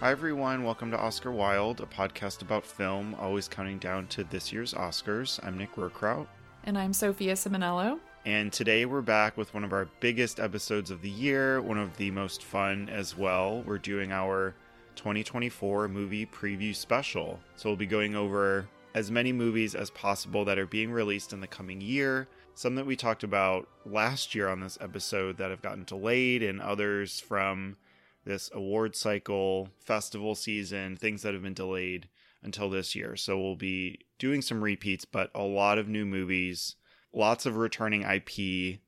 Hi, everyone. Welcome to Oscar Wild, a podcast about film, always counting down to this year's Oscars. I'm Nick Rohrkraut. And I'm Sophia Simonello. And today we're back with one of our biggest episodes of the year, one of the most fun as well. We're doing our 2024 movie preview special. So we'll be going over as many movies as possible that are being released in the coming year. Some that we talked about last year on this episode that have gotten delayed, and others from this award cycle, festival season, things that have been delayed until this year. So we'll be doing some repeats, but a lot of new movies, lots of returning IP,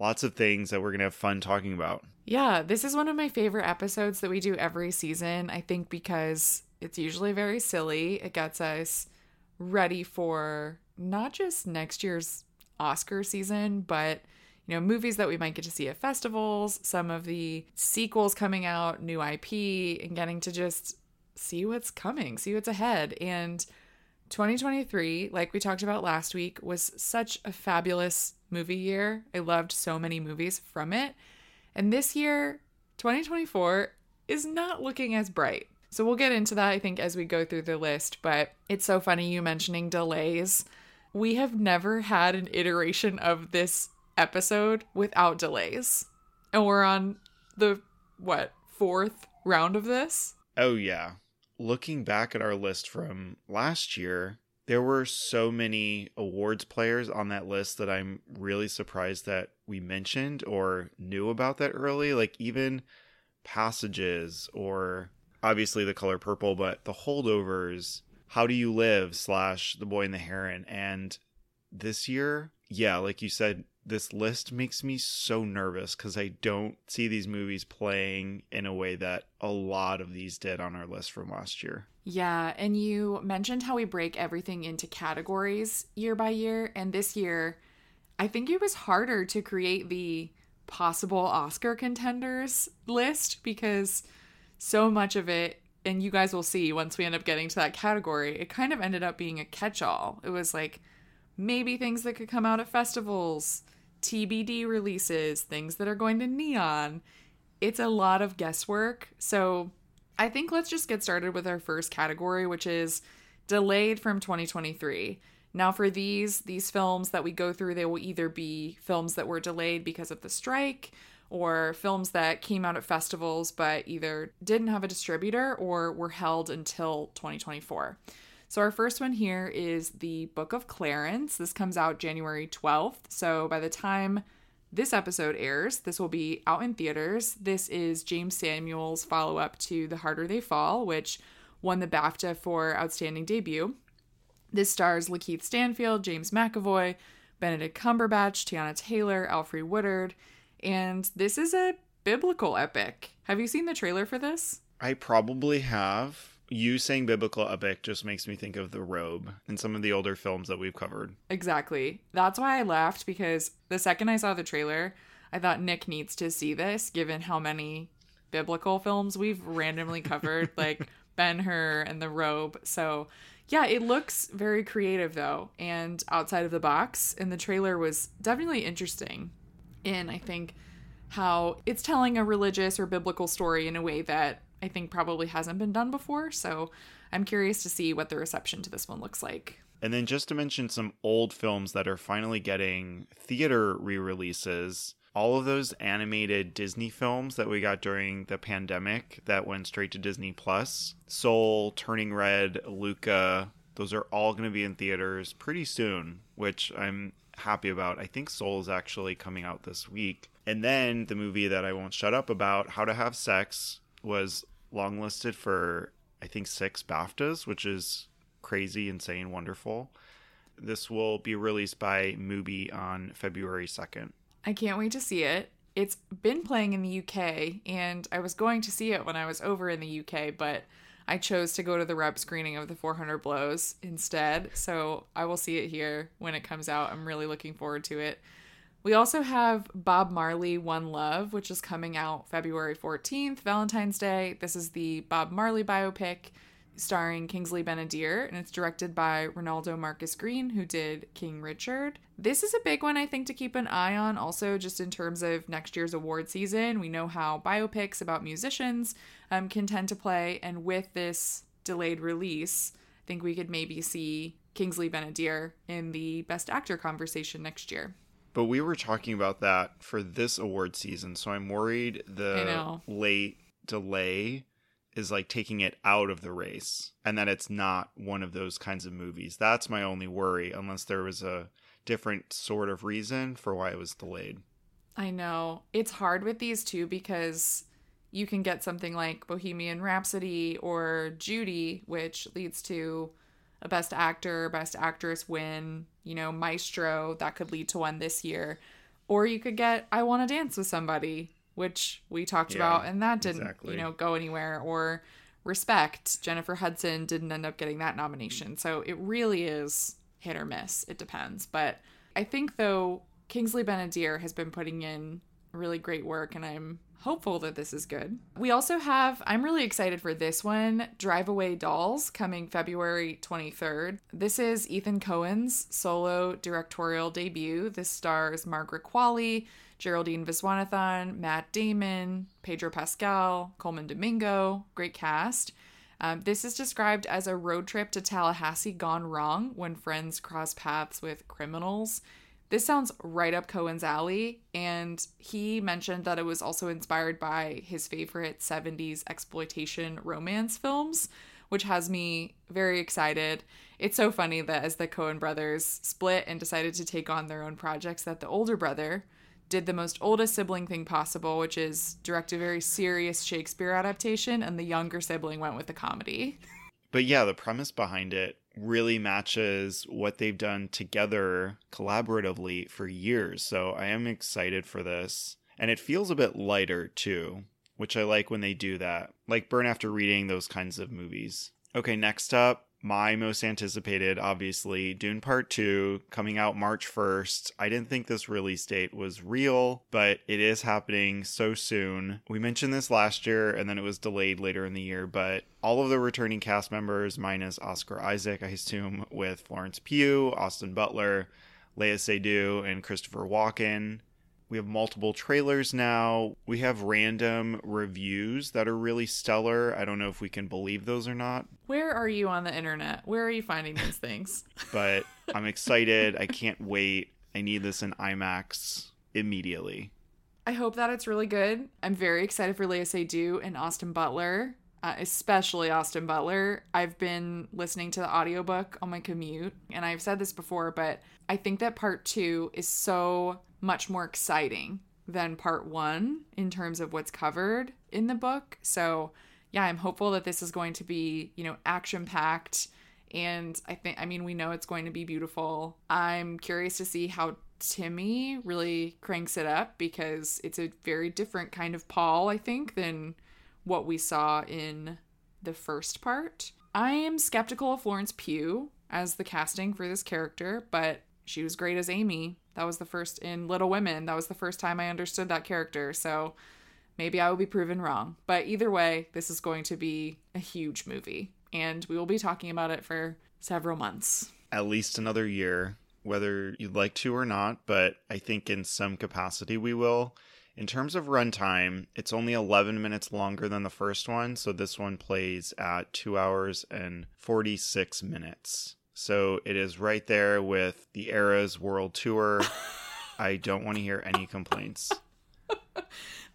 lots of things that we're going to have fun talking about. Yeah, this is one of my favorite episodes that we do every season. I think because it's usually very silly. It gets us ready for not just next year's Oscar season, but you know, movies that we might get to see at festivals, some of the sequels coming out, new IP, and getting to just see what's coming, see what's ahead. And 2023, like we talked about last week, was such a fabulous movie year. I loved so many movies from it. And this year, 2024, is not looking as bright. So we'll get into that, I think, as we go through the list. But it's so funny you mentioning delays. We have never had an iteration of this episode without delays. And we're on the, what, fourth round of this? Oh, yeah. Looking back at our list from last year, there were so many awards players on that list that I'm really surprised that we mentioned or knew about that early. Like, even passages or obviously the color purple, but the holdovers, how do you live slash the boy and the heron. And this year, yeah, like you said, this list makes me so nervous because I don't see these movies playing in a way that a lot of these did on our list from last year. Yeah, and you mentioned how we break everything into categories year by year, and this year, I think it was harder to create the possible Oscar contenders list because so much of it, and you guys will see once we end up getting to that category, it kind of ended up being a catch all. It was like maybe things that could come out at festivals TBD releases, things that are going to Neon. It's a lot of guesswork. So I think let's just get started with our first category, which is delayed from 2023. Now, for these these films that we go through, they will either be films that were delayed because of the strike, or films that came out at festivals but either didn't have a distributor or were held until 2024. So, our first one here is the Book of Clarence. This comes out January 12th. So, by the time this episode airs, this will be out in theaters. This is Jeymes Samuel's follow up to The Harder They Fall, which won the BAFTA for Outstanding Debut. This stars Lakeith Stanfield, James McAvoy, Benedict Cumberbatch, Teyana Taylor, Alfre Woodard, and this is a biblical epic. Have you seen the trailer for this? I probably have you saying biblical epic just makes me think of the robe and some of the older films that we've covered. Exactly. That's why I laughed because the second I saw the trailer, I thought Nick needs to see this given how many biblical films we've randomly covered, like Ben Hur and The Robe. So, yeah, it looks very creative though and outside of the box. And the trailer was definitely interesting in, I think, how it's telling a religious or biblical story in a way that I think probably hasn't been done before. So I'm curious to see what the reception to this one looks like. And then just to mention some old films that are finally getting theater re releases. All of those animated Disney films that we got during the pandemic that went straight to Disney Plus Soul, Turning Red, Luca, those are all going to be in theaters pretty soon, which I'm happy about. I think Soul is actually coming out this week. And then the movie that I won't shut up about, How to Have Sex, was longlisted for I think six BAFTAs, which is crazy, insane, wonderful. This will be released by Mubi on February 2nd. I can't wait to see it. It's been playing in the UK, and I was going to see it when I was over in the UK, but I chose to go to the rep screening of the 400 Blows instead. So I will see it here when it comes out. I'm really looking forward to it. We also have Bob Marley One Love, which is coming out February 14th, Valentine's Day. This is the Bob Marley biopic. starring Kingsley Ben-Adir, and it's directed by Reinaldo Marcus Green, who did King Richard. This is a big one, I think, to keep an eye on, also just in terms of next year's award season. We know how biopics about musicians um, can tend to play, and with this delayed release, I think we could maybe see Kingsley Ben-Adir in the Best Actor conversation next year. But we were talking about that for this award season, so I'm worried the late delay is like taking it out of the race and that it's not one of those kinds of movies. That's my only worry, unless there was a different sort of reason for why it was delayed. I know. It's hard with these two because you can get something like Bohemian Rhapsody or Judy, which leads to a Best Actor, Best Actress win, you know, Maestro, that could lead to one this year. Or you could get I Want to Dance with Somebody, which we talked yeah, about, and that didn't, exactly. you know, go anywhere. Or Respect, Jennifer Hudson didn't end up getting that nomination. So it really is hit or miss. It depends. But I think though Kingsley Ben-Adir has been putting in really great work, and I'm hopeful that this is good. We also have, I'm really excited for this one Drive Away Dolls coming February 23rd. This is Ethan Coen's solo directorial debut. This stars Margaret Qualley, Geraldine Viswanathan, Matt Damon, Pedro Pascal, Colman Domingo, great cast. Um, this is described as a road trip to Tallahassee gone wrong when friends cross paths with criminals. This sounds right up Coen's alley, and he mentioned that it was also inspired by his favorite 70s exploitation romance films, which has me very excited. It's so funny that as the Coen brothers split and decided to take on their own projects, that the older brother, did the most oldest sibling thing possible, which is direct a very serious Shakespeare adaptation, and the younger sibling went with the comedy. But yeah, the premise behind it really matches what they've done together collaboratively for years. So I am excited for this. And it feels a bit lighter too, which I like when they do that. Like Burn After Reading, those kinds of movies. Okay, next up, my most anticipated, obviously, Dune Part 2 coming out March 1st. I didn't think this release date was real, but it is happening so soon. We mentioned this last year and then it was delayed later in the year, but all of the returning cast members, minus Oscar Isaac, I assume, with Florence Pugh, Austin Butler, Léa Seydoux, and Christopher Walken. We have multiple trailers now. We have random reviews that are really stellar. I don't know if we can believe those or not. Where are you on the internet? Where are you finding these things? but I'm excited. I can't wait. I need this in IMAX immediately. I hope that it's really good. I'm very excited for Léa Seydoux and Austin Butler, uh, especially Austin Butler. I've been listening to the audiobook on my commute, and I've said this before, but I think that part two is so much more exciting than part one in terms of what's covered in the book. So, yeah, I'm hopeful that this is going to be, you know, action packed. And I think, I mean, we know it's going to be beautiful. I'm curious to see how Timmy really cranks it up because it's a very different kind of Paul, I think, than what we saw in the first part. I am skeptical of Florence Pugh as the casting for this character, but she was great as Amy. That was the first in Little Women. That was the first time I understood that character. So maybe I will be proven wrong. But either way, this is going to be a huge movie. And we will be talking about it for several months. At least another year, whether you'd like to or not. But I think in some capacity we will. In terms of runtime, it's only 11 minutes longer than the first one. So this one plays at 2 hours and 46 minutes. So it is right there with the Eras World Tour. I don't want to hear any complaints.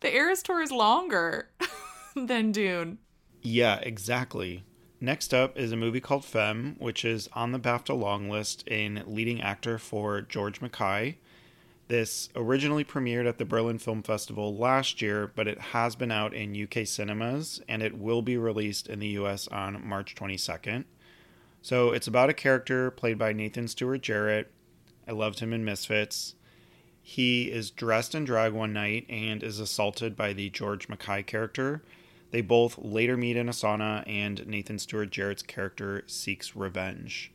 the Eras Tour is longer than Dune. Yeah, exactly. Next up is a movie called Femme, which is on the BAFTA long list in leading actor for George Mackay. This originally premiered at the Berlin Film Festival last year, but it has been out in UK cinemas and it will be released in the US on March 22nd. So it's about a character played by Nathan Stewart Jarrett. I loved him in Misfits. He is dressed in drag one night and is assaulted by the George Mackay character. They both later meet in a sauna, and Nathan Stewart Jarrett's character seeks revenge.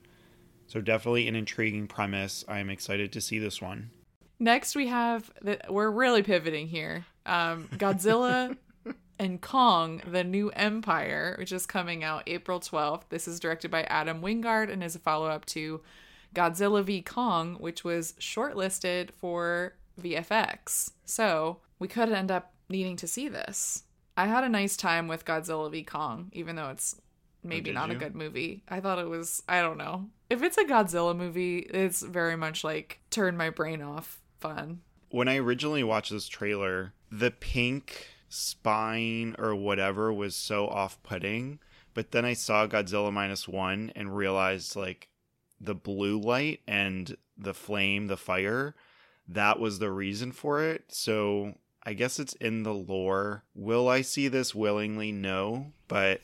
So, definitely an intriguing premise. I am excited to see this one. Next, we have that we're really pivoting here um, Godzilla and Kong, The New Empire, which is coming out April 12th. This is directed by Adam Wingard and is a follow up to Godzilla v. Kong, which was shortlisted for VFX. So we could end up needing to see this. I had a nice time with Godzilla v. Kong, even though it's maybe did not a good movie. I thought it was, I don't know. If it's a Godzilla movie, it's very much like turn my brain off fun. When I originally watched this trailer, the pink spine or whatever was so off putting. But then I saw Godzilla minus one and realized like the blue light and the flame, the fire, that was the reason for it. So I guess it's in the lore. Will I see this willingly? No. But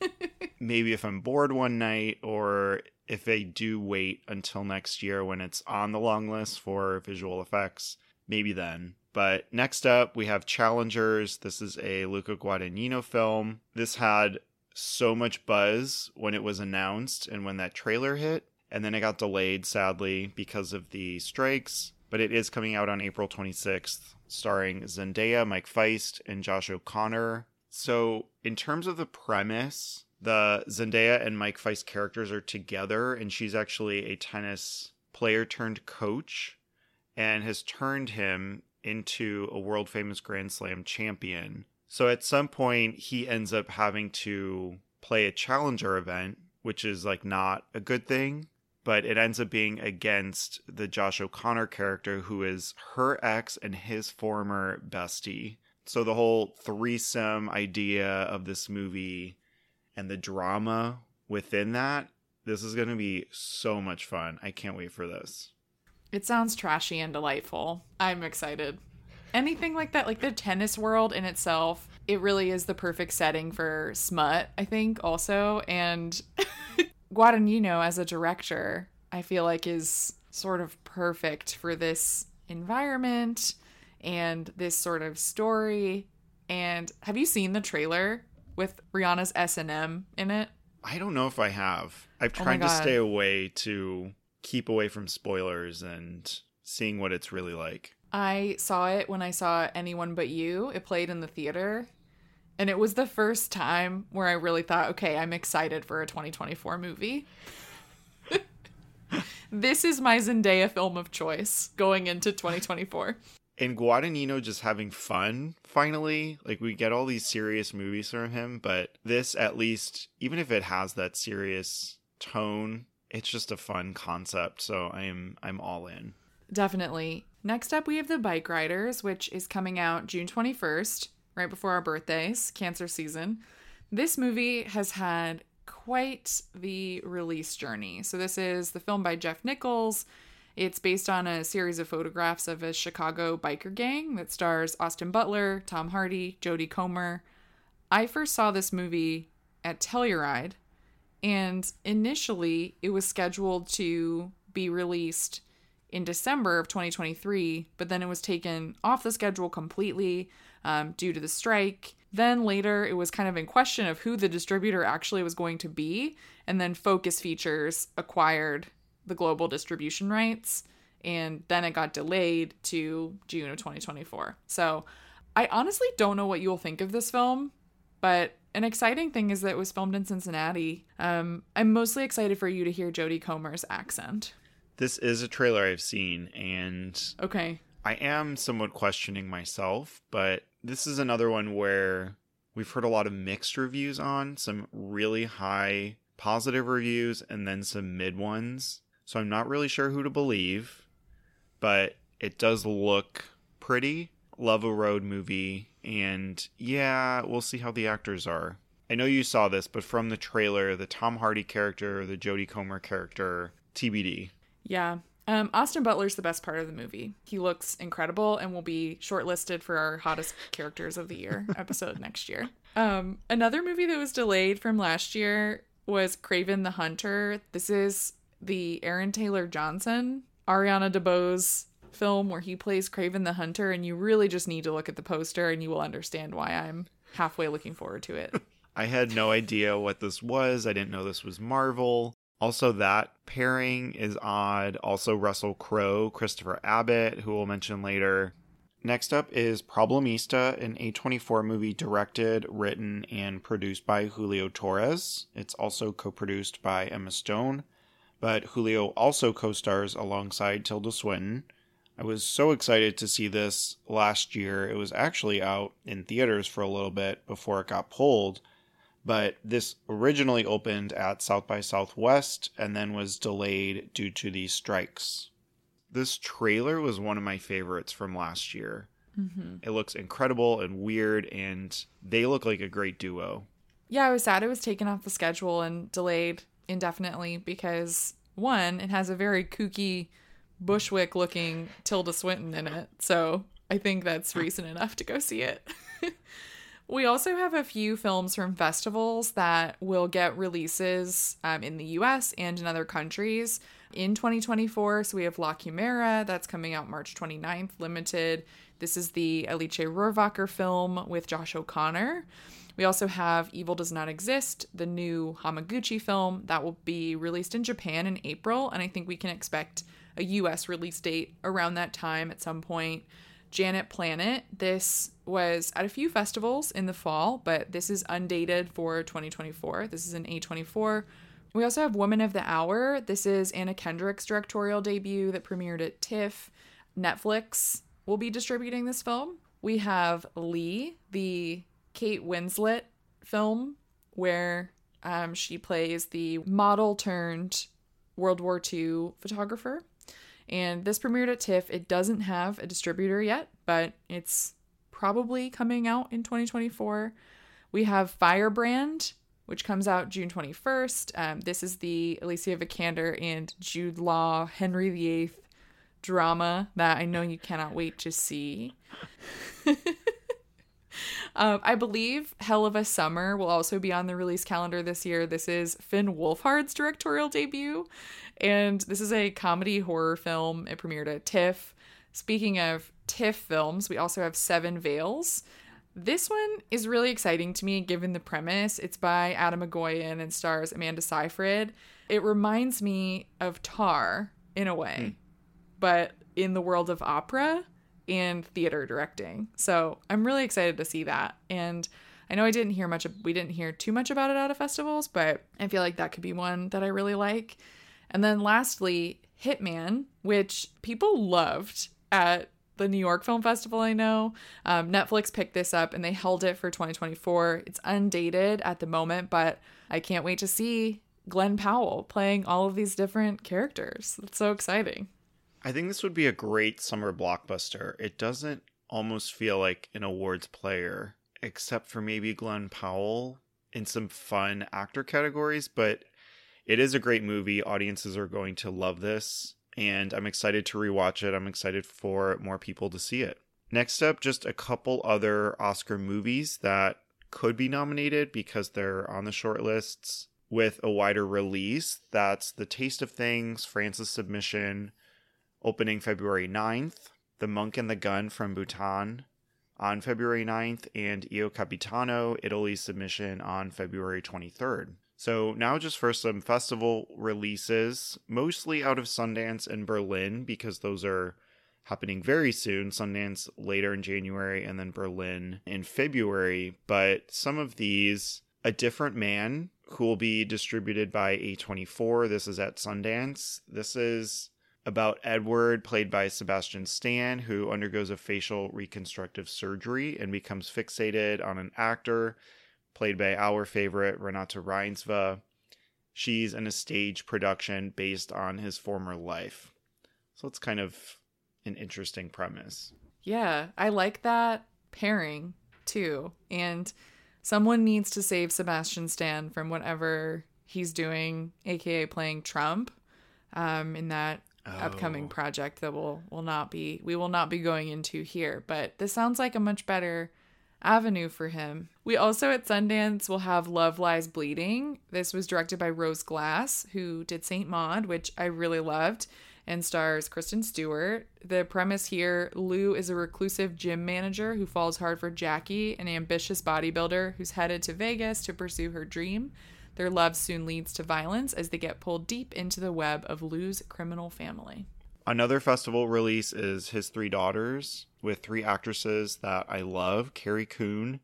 maybe if I'm bored one night or if they do wait until next year when it's on the long list for visual effects, maybe then. But next up, we have Challengers. This is a Luca Guadagnino film. This had so much buzz when it was announced and when that trailer hit, and then it got delayed, sadly, because of the strikes. But it is coming out on April 26th, starring Zendaya, Mike Faist, and Josh O'Connor. So, in terms of the premise, the Zendaya and Mike Faist characters are together, and she's actually a tennis player turned coach and has turned him into a world famous Grand Slam champion. So at some point, he ends up having to play a challenger event, which is like not a good thing, but it ends up being against the Josh O'Connor character, who is her ex and his former bestie. So the whole threesome idea of this movie and the drama within that, this is going to be so much fun. I can't wait for this. It sounds trashy and delightful. I'm excited. Anything like that, like the tennis world in itself, it really is the perfect setting for smut, I think, also. And Guadagnino as a director, I feel like is sort of perfect for this environment and this sort of story. And have you seen the trailer with Rihanna's S&M in it? I don't know if I have. I've Oh tried to stay away to keep away from spoilers and seeing what it's really like. I saw it when I saw Anyone But You. It played in the theater. And it was the first time where I really thought, okay, I'm excited for a 2024 movie. this is my Zendaya film of choice going into 2024. And Guadagnino just having fun finally. Like we get all these serious movies from him, but this at least, even if it has that serious tone, it's just a fun concept. So I am I'm all in. Definitely. Next up, we have The Bike Riders, which is coming out June 21st, right before our birthdays, cancer season. This movie has had quite the release journey. So, this is the film by Jeff Nichols. It's based on a series of photographs of a Chicago biker gang that stars Austin Butler, Tom Hardy, Jodie Comer. I first saw this movie at Telluride, and initially it was scheduled to be released in December of 2023, but then it was taken off the schedule completely um, due to the strike. Then later, it was kind of in question of who the distributor actually was going to be, and then Focus Features acquired the global distribution rights, and then it got delayed to June of 2024. So I honestly don't know what you'll think of this film, but an exciting thing is that it was filmed in Cincinnati. Um, I'm mostly excited for you to hear Jodie Comer's accent. This is a trailer I've seen and Okay. I am somewhat questioning myself, but this is another one where we've heard a lot of mixed reviews on, some really high positive reviews, and then some mid ones. So I'm not really sure who to believe, but it does look pretty. Love a road movie, and yeah, we'll see how the actors are. I know you saw this, but from the trailer, the Tom Hardy character, the Jodie Comer character, TBD. Yeah. Um, Austin Butler's the best part of the movie. He looks incredible and will be shortlisted for our hottest characters of the year episode next year. Um, another movie that was delayed from last year was Kraven the Hunter. This is the Aaron Taylor Johnson, Ariana DeBose film where he plays Kraven the Hunter, and you really just need to look at the poster and you will understand why I'm halfway looking forward to it. I had no idea what this was. I didn't know this was Marvel. Also, that pairing is odd. Also, Russell Crowe, Christopher Abbott, who we'll mention later. Next up is Problemista, an A24 movie directed, written, and produced by Julio Torres. It's also co produced by Emma Stone, but Julio also co stars alongside Tilda Swinton. I was so excited to see this last year. It was actually out in theaters for a little bit before it got pulled, but this originally opened at South by Southwest and then was delayed due to these strikes. This trailer was one of my favorites from last year. Mm-hmm. It looks incredible and weird, and they look like a great duo. Yeah, I was sad it was taken off the schedule and delayed indefinitely because one, it has a very kooky Bushwick looking Tilda Swinton in it. So I think that's reason enough to go see it. we also have a few films from festivals that will get releases um, in the US and in other countries in 2024. So we have La Chimera, that's coming out March 29th, limited. This is the Alice Rohrwacher film with Josh O'Connor. We also have Evil Does Not Exist, the new Hamaguchi film that will be released in Japan in April, and I think we can expect a US release date around that time at some point. Janet Planet, this was at a few festivals in the fall, but this is undated for 2024. This is an A24. We also have Woman of the Hour. This is Anna Kendrick's directorial debut that premiered at TIFF. Netflix will be distributing this film. We have Lee, the Kate Winslet film, where um, she plays the model turned World War II photographer. And this premiered at TIFF. It doesn't have a distributor yet, but it's probably coming out in 2024. We have Firebrand, which comes out June 21st. Um, this is the Alicia Vikander and Jude Law Henry VIII drama that I know you cannot wait to see. um, I believe Hell of a Summer will also be on the release calendar this year. This is Finn Wolfhard's directorial debut, and this is a comedy horror film. It premiered at TIFF. Speaking of TIFF films, we also have Seven Veils. This one is really exciting to me given the premise. It's by Atom Egoyan and stars Amanda Seyfried. It reminds me of Tar in a way, hmm. but in the world of opera and theater directing. So I'm really excited to see that. And I know I didn't hear much, we didn't hear too much about it out of festivals, but I feel like that could be one that I really like. And then lastly, Hitman, which people loved at the New York Film Festival, I know. Um, Netflix picked this up and they held it for 2024. It's undated at the moment, but I can't wait to see Glen Powell playing all of these different characters. It's so exciting. I think this would be a great summer blockbuster. It doesn't almost feel like an awards player, except for maybe Glen Powell in some fun actor categories, but it is a great movie. Audiences are going to love this, and I'm excited to rewatch it. I'm excited for more people to see it. Next up, just a couple other Oscar movies that could be nominated because they're on the short lists with a wider release. That's The Taste of Things, France's Submission, opening February 9th, The Monk and the Gun from Bhutan on February 9th, and Io Capitano, Italy's submission on February 23rd. So now just for some festival releases, mostly out of Sundance and Berlin, because those are happening very soon. Sundance later in January and then Berlin in February. But some of these, A Different Man, who will be distributed by A24. This is at Sundance. This is about Edward, played by Sebastian Stan, who undergoes a facial reconstructive surgery and becomes fixated on an actor, played by our favorite Renata Reinsve. She's in a stage production based on his former life. So it's kind of an interesting premise. Yeah, I like that pairing too. And someone needs to save Sebastian Stan from whatever he's doing, aka playing Trump, um, in that oh. upcoming project that will will not be we will not be going into here. But this sounds like a much better avenue for him. We also at Sundance will have Love Lies Bleeding. This was directed by Rose Glass, who did Saint Maud, which I really loved, and stars Kristen Stewart. The premise here Lou is a reclusive gym manager who falls hard for Jackie, an ambitious bodybuilder who's headed to Vegas to pursue her dream. Their love soon leads to violence as they get pulled deep into the web of Lou's criminal family. Another festival release is His Three Daughters with three actresses that I love Carrie Coon,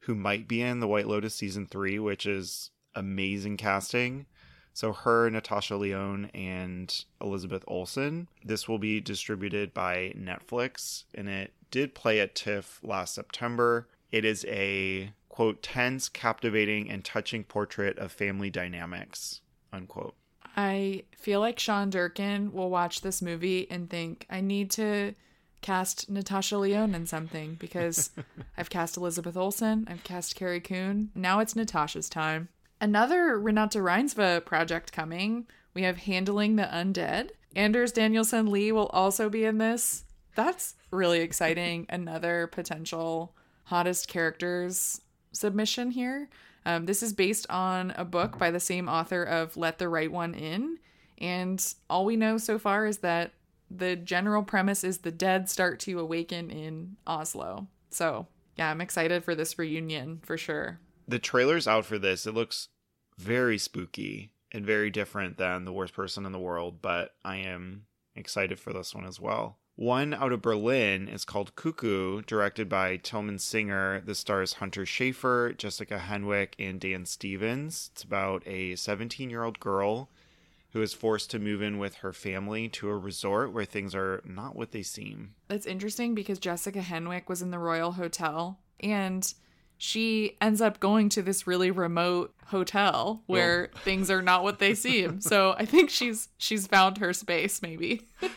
who might be in The White Lotus season three, which is amazing casting. So, her, Natasha Lyonne, and Elizabeth Olsen. This will be distributed by Netflix, and it did play at TIFF last September. It is a quote tense, captivating, and touching portrait of family dynamics unquote. I feel like Sean Durkin will watch this movie and think I need to cast Natasha Lyonne in something because I've cast Elizabeth Olsen, I've cast Carrie Coon. Now it's Natasha's time. Another Renata Reinsve project coming. We have Handling the Undead. Anders Danielsen Lie will also be in this. That's really exciting. Another potential hottest characters submission here. Um, this is based on a book by the same author of Let the Right One In. And all we know so far is that the general premise is the dead start to awaken in Oslo. So, yeah, I'm excited for this reunion for sure the trailer's out for this. It looks very spooky and very different than The Worst Person in the World, but I am excited for this one as well. One out of Berlin is called Cuckoo, directed by Tilman Singer. This stars Hunter Schafer, Jessica Henwick, and Dan Stevens. It's about a 17 year old girl who is forced to move in with her family to a resort where things are not what they seem. It's interesting because Jessica Henwick was in the Royal Hotel and she ends up going to this really remote hotel where oh. things are not what they seem. So I think she's she's found her space maybe.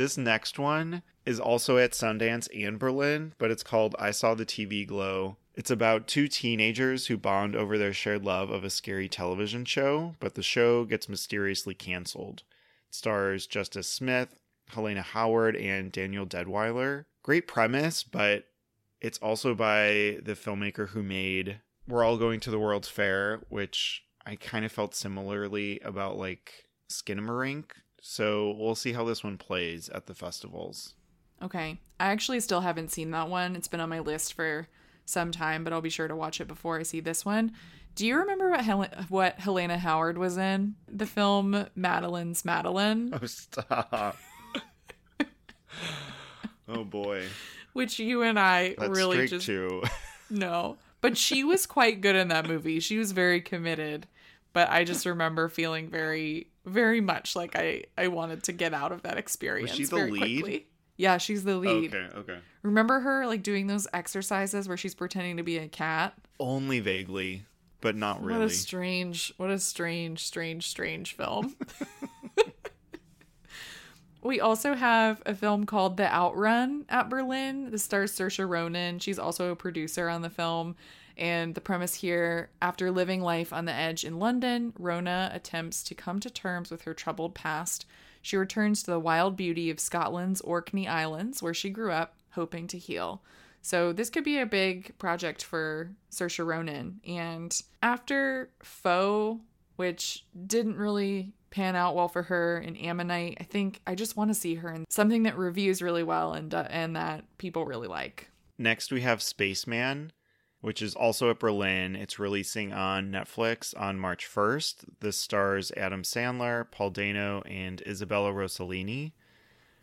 this next one is also at Sundance and Berlin, but it's called I Saw the TV Glow. It's about two teenagers who bond over their shared love of a scary television show, but the show gets mysteriously canceled. It stars Justice Smith, Helena Howard, and Danielle Deadwyler. Great premise, but it's also by the filmmaker who made We're All Going to the World's Fair, which I kind of felt similarly about like Skinamarink. So we'll see how this one plays at the festivals. Okay. I actually still haven't seen that one. It's been on my list for some time, but I'll be sure to watch it before I see this one. Do you remember what Hel- what Helena Howard was in? The film Madeline's Madeline? Oh, stop. oh boy which you and I That's really just too. no. But she was quite good in that movie. She was very committed. But I just remember feeling very, very much like I I wanted to get out of that experience. Was she the lead? Quickly. Yeah, she's the lead. Okay, okay. Remember her like doing those exercises where she's pretending to be a cat? Only vaguely, but not really. What a strange, what a strange, strange, strange film. We also have a film called The Outrun at Berlin. The stars Saoirse Ronan. She's also a producer on the film. And the premise here after living life on the edge in London, Rona attempts to come to terms with her troubled past. She returns to the wild beauty of Scotland's Orkney Islands, where she grew up, hoping to heal. So this could be a big project for Saoirse Ronan. And after Foe, which didn't really pan out well for her in Ammonite. I think I just want to see her in something that reviews really well and uh, and that people really like. Next we have Spaceman, which is also at Berlin. It's releasing on Netflix on March 1st. This stars Adam Sandler, Paul Dano, and Isabella Rossellini.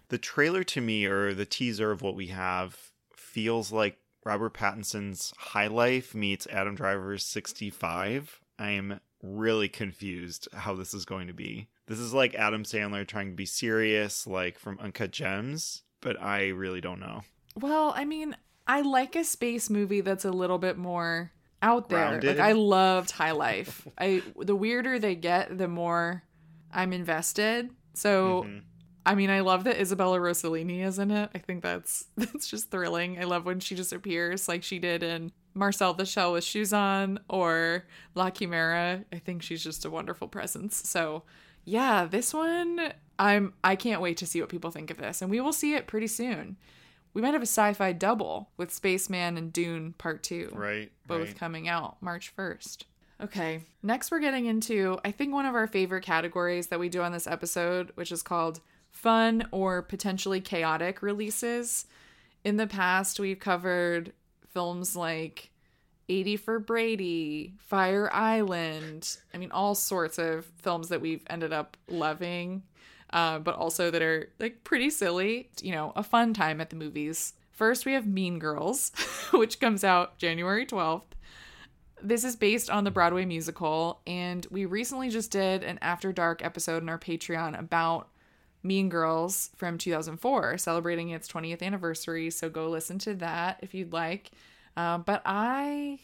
The trailer to me or the teaser of what we have feels like Robert Pattinson's High Life meets Adam Driver's 65. I am really confused how this is going to be. This is like Adam Sandler trying to be serious, like from Uncut Gems, but I really don't know. Well, I mean, I like a space movie that's a little bit more out there. Grounded. Like I loved High Life. I the weirder they get, the more I'm invested. So mm-hmm. I mean, I love that Isabella Rossellini is in it. I think that's that's just thrilling. I love when she just appears like she did in Marcel the Shell with Shoes On or La Chimera. I think she's just a wonderful presence. So, yeah, this one I'm I can't wait to see what people think of this and we will see it pretty soon. We might have a sci-fi double with Spaceman and Dune Part 2. Right. Both right. coming out March 1st. Okay. Next we're getting into I think one of our favorite categories that we do on this episode, which is called fun or potentially chaotic releases. In the past, we've covered films like 80 for Brady, Fire Island. I mean, all sorts of films that we've ended up loving. Uh, but also that are like pretty silly. You know, a fun time at the movies. First, we have Mean Girls, which comes out January 12th. This is based on the Broadway musical, and we recently just did an After Dark episode on our Patreon about Mean Girls from 2004, celebrating its 20th anniversary. So go listen to that if you'd like. Uh, but I,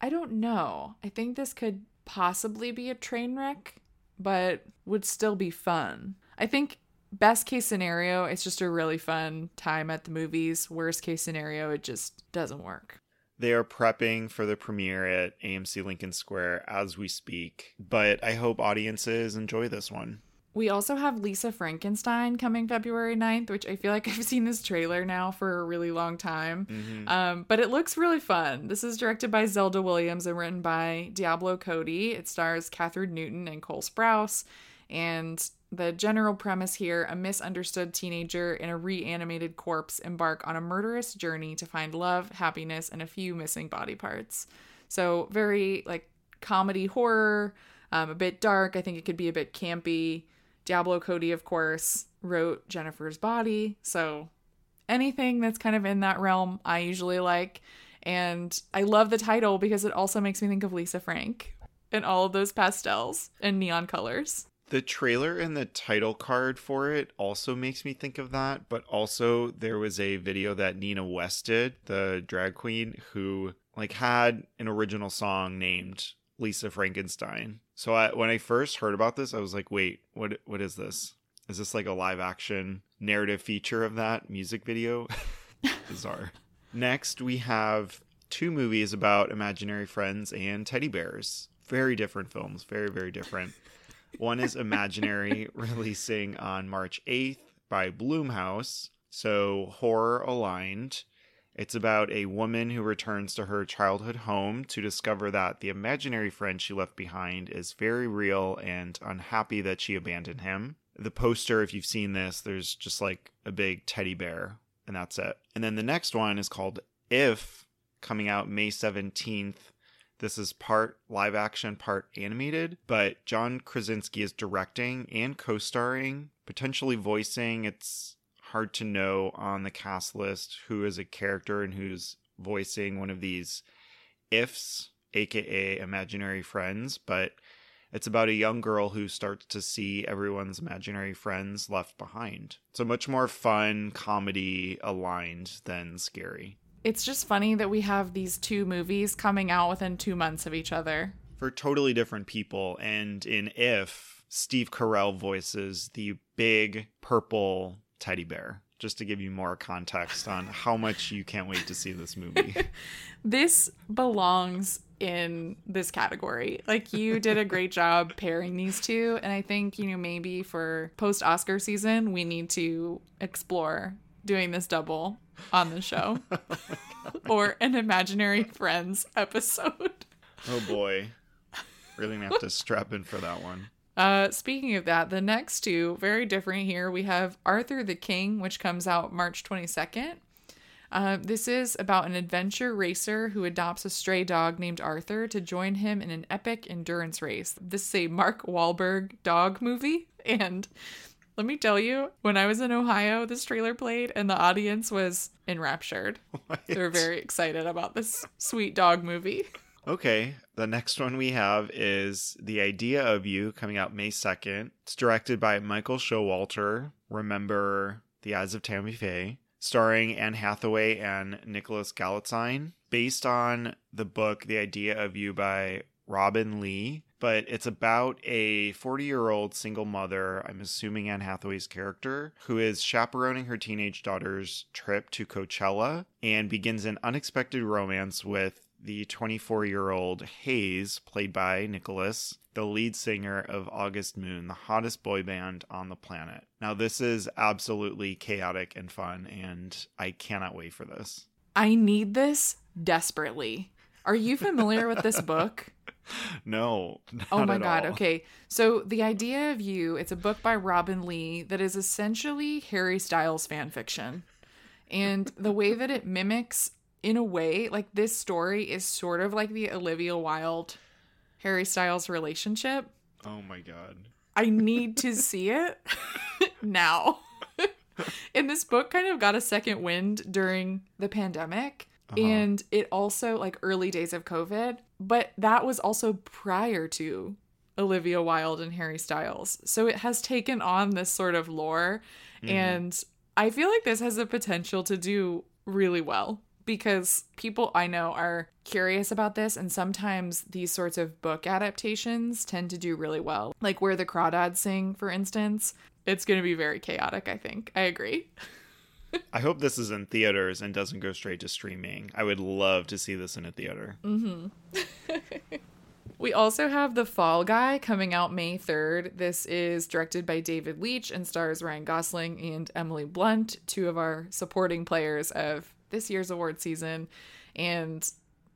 I don't know. I think this could possibly be a train wreck, but would still be fun. I think best case scenario, it's just a really fun time at the movies. Worst case scenario, it just doesn't work. They are prepping for the premiere at AMC Lincoln Square as we speak, but I hope audiences enjoy this one. We also have Lisa Frankenstein coming February 9th, which I feel like I've seen this trailer now for a really long time. Mm-hmm. Um, but it looks really fun. This is directed by Zelda Williams and written by Diablo Cody. It stars Kathryn Newton and Cole Sprouse. And the general premise here a misunderstood teenager and a reanimated corpse embark on a murderous journey to find love, happiness, and a few missing body parts. So, very like comedy horror, um, a bit dark. I think it could be a bit campy. Diablo Cody, of course, wrote Jennifer's Body. So, anything that's kind of in that realm, I usually like. And I love the title because it also makes me think of Lisa Frank and all of those pastels and neon colors. The trailer and the title card for it also makes me think of that, but also there was a video that Nina West did, the drag queen, who like had an original song named Lisa Frankenstein. So I, when I first heard about this, I was like, "Wait, what? What is this? Is this like a live action narrative feature of that music video?" Bizarre. Next, we have two movies about imaginary friends and teddy bears. Very different films. Very very different. One is Imaginary, releasing on March 8th by Blumhouse, so horror aligned. It's about a woman who returns to her childhood home to discover that the imaginary friend she left behind is very real and unhappy that she abandoned him. The poster, if you've seen this, there's just like a big teddy bear, and that's it. And then the next one is called If, coming out May 17th this is part live action, part animated, but John Krasinski is directing and co starring, potentially voicing. It's hard to know on the cast list who is a character and who's voicing one of these ifs, aka imaginary friends, but it's about a young girl who starts to see everyone's imaginary friends left behind. So much more fun, comedy aligned than scary it's just funny that we have these two movies coming out within two months of each other for totally different people. And in If, Steve Carell voices the big purple teddy bear. Just to give you more context on how much you can't wait to see this movie. this belongs in this category. Like you did a great job pairing these two and I think, you know, maybe for post Oscar season we need to explore doing this double on the show oh or an imaginary friends episode. Oh boy. Really gonna have to strap in for that one. Uh, speaking of that, the next two, very different here. We have Arthur the King, which comes out March 22nd. Uh, this is about an adventure racer who adopts a stray dog named Arthur to join him in an epic endurance race. This is a Mark Wahlberg dog movie, and let me tell you, when I was in Ohio, this trailer played and the audience was enraptured. What? They were very excited about this sweet dog movie. Okay, the next one we have is The Idea of You coming out May 2nd. It's directed by Michael Showalter. Remember The Eyes of Tammy Faye. Starring Anne Hathaway and Nicholas Galitzine. Based on the book The Idea of You by Robinne Lee but it's about a 40 year old single mother, I'm assuming Anne Hathaway's character, who is chaperoning her teenage daughter's trip to Coachella and begins an unexpected romance with the 24 year old Hayes, played by Nicholas, the lead singer of August Moon, the hottest boy band on the planet. Now, this is absolutely chaotic and fun, and I cannot wait for this. I need this desperately. Are you familiar with this book? No. oh my god. All. Okay. So the idea of you, it's a book by Robinne Lee that is essentially Harry Styles fan fiction. And the way that it mimics in a way, like this story is sort of like the Olivia Wilde Harry Styles relationship. Oh my god. I need to see it. now. and this book kind of got a second wind during the pandemic. Uh-huh. And it also, like early days of COVID, but that was also prior to Olivia Wilde and Harry Styles. So it has taken on this sort of lore. Mhm. And I feel like this has the potential to do really well because people I know are curious about this. And sometimes these sorts of book adaptations tend to do really well. Like Where the Crawdads Sing, for instance. It's going to be very chaotic, I think. I agree. I hope this is in theaters and doesn't go straight to streaming. I would love to see this in a theater. Mm-hmm. We also have The Fall Guy coming out May 3rd. This is directed by David Leitch and stars Ryan Gosling and Emily Blunt, two of our supporting players of this year's award season. And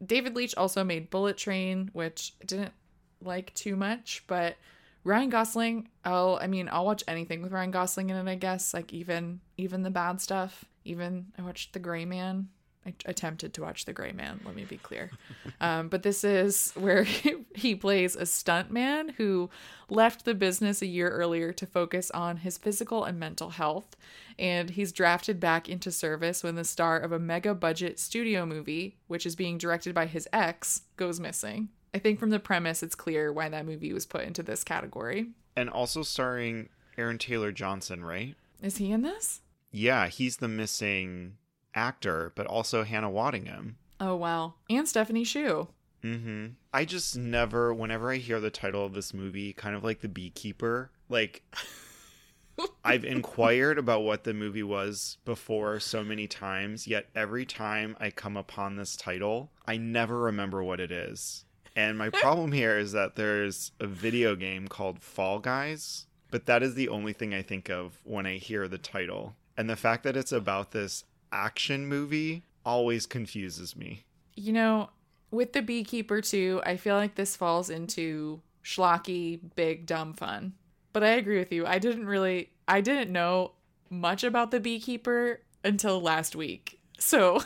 David Leitch also made Bullet Train, which I didn't like too much, but Ryan Gosling, I'll I mean, I'll watch anything with Ryan Gosling in it, I guess, like even even the bad stuff. Even I watched The Gray Man. I attempted to watch The Gray Man, let me be clear. Um, but this is where he plays a stuntman who left the business a year earlier to focus on his physical and mental health. And he's drafted back into service when the star of a mega budget studio movie, which is being directed by his ex, goes missing. I think from the premise, it's clear why that movie was put into this category. And also starring Aaron Taylor Johnson, right? Is he in this? Yeah, he's the missing actor, but also Hannah Waddingham. Oh, wow. And Stephanie Hsu. Mm-hmm. I just never, whenever I hear the title of this movie, kind of like The Beekeeper, like I've inquired about what the movie was before so many times, yet every time I come upon this title, I never remember what it is. And my problem here is that there's a video game called Fall Guys, but that is the only thing I think of when I hear the title. And the fact that it's about this action movie always confuses me. You know, with the beekeeper too, I feel like this falls into schlocky, big, dumb fun. But I agree with you. I didn't really, I didn't know much about the beekeeper until last week. So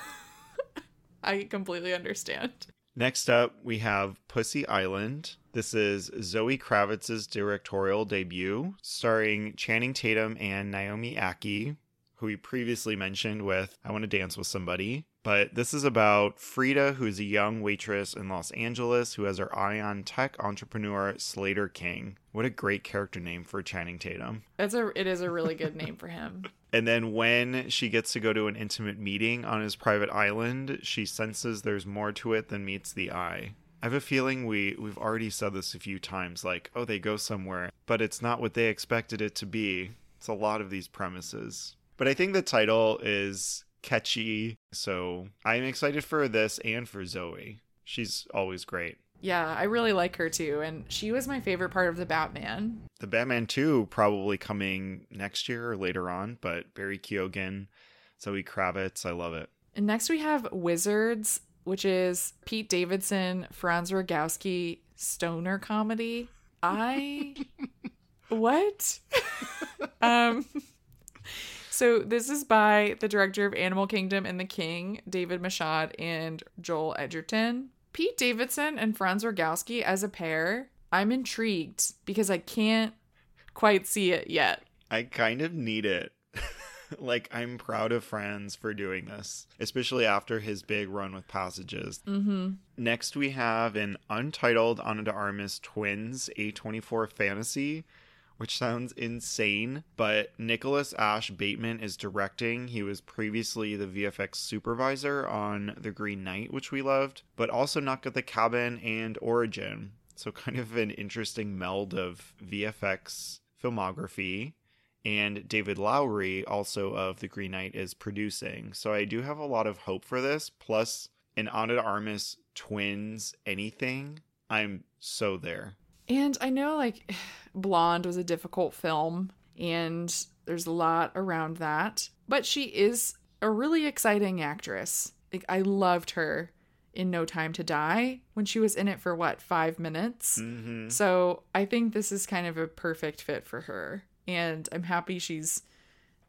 I completely understand. Next up, we have Pussy Island. This is Zoe Kravitz's directorial debut, starring Channing Tatum and Naomi Ackie, who we previously mentioned with I Want to Dance with Somebody. But this is about Frida, who's a young waitress in Los Angeles who has her eye on tech entrepreneur Slater King. What a great character name for Channing Tatum. It's a it is a really good name for him. And then when she gets to go to an intimate meeting on his private island, she senses there's more to it than meets the eye. I have a feeling we we've already said this a few times like, oh, they go somewhere, but it's not what they expected it to be. It's a lot of these premises. But I think the title is catchy, so I'm excited for this and for Zoe. She's always great. Yeah, I really like her too, and she was my favorite part of the Batman. The Batman 2 probably coming next year or later on, but Barry Keoghan, Zoe Kravitz, I love it. And next we have Wizards, which is Pete Davidson, Franz Rogowski stoner comedy. I what? um so this is by the director of Animal Kingdom and The King, David Michôd and Joel Edgerton. Pete Davidson and Franz Rogowski as a pair. I'm intrigued because I can't quite see it yet. I kind of need it. like, I'm proud of Franz for doing this, especially after his big run with Passages. Mm-hmm. Next, we have an untitled Ana de Armas Twins A24 fantasy, which sounds insane, but Nicholas Ashe Bateman is directing. He was previously the VFX supervisor on The Green Knight, which we loved, but also Knock at the Cabin and Origin. So, kind of an interesting meld of VFX filmography. And David Lowery, also of The Green Knight, is producing. So, I do have a lot of hope for this. Plus, Ana de Armas Twins anything. I'm so there. And I know like Blonde was a difficult film and there's a lot around that, but she is a really exciting actress. Like I loved her in No Time to Die when she was in it for what, 5 minutes. Mm-hmm. So, I think this is kind of a perfect fit for her and I'm happy she's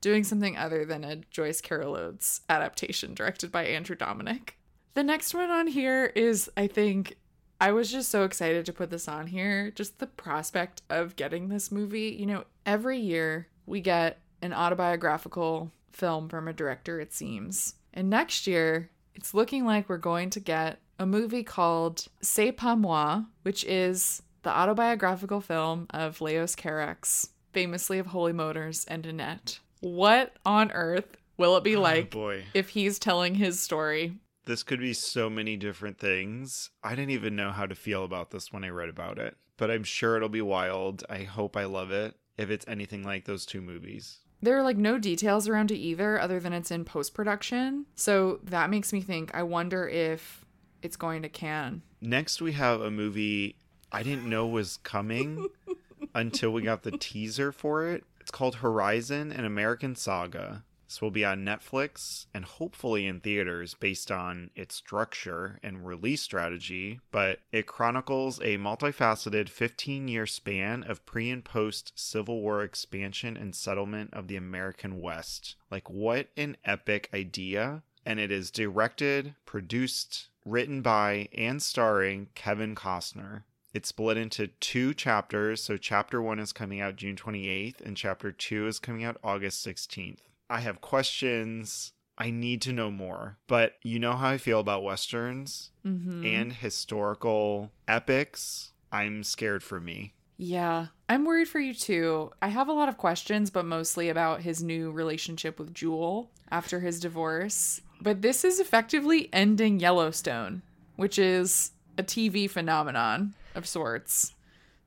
doing something other than a Joyce Carol Oates adaptation directed by Andrew Dominik. The next one on here is I think I was just so excited to put this on here. Just the prospect of getting this movie. You know, every year we get an autobiographical film from a director, it seems. And next year, it's looking like we're going to get a movie called C'est pas moi, which is the autobiographical film of Leos Carax, famously of Holy Motors and Annette. What on earth will it be oh, like oh boy. if he's telling his story? This could be so many different things. I didn't even know how to feel about this when I read about it, but I'm sure it'll be wild. I hope I love it if it's anything like those two movies. There are like no details around it either, other than it's in post production. So that makes me think I wonder if it's going to Cannes. Next, we have a movie I didn't know was coming until we got the teaser for it. It's called Horizon An American Saga. This will be on Netflix and hopefully in theaters based on its structure and release strategy, but it chronicles a multifaceted 15 year span of pre and post Civil War expansion and settlement of the American West. Like, what an epic idea! And it is directed, produced, written by, and starring Kevin Costner. It's split into two chapters. So, chapter one is coming out June 28th, and chapter two is coming out August 16th. I have questions. I need to know more. But you know how I feel about Westerns Mm-hmm. and historical epics. I'm scared for me. Yeah, I'm worried for you too. I have a lot of questions, but mostly about his new relationship with Jewel after his divorce. But this is effectively ending Yellowstone, which is a TV phenomenon of sorts.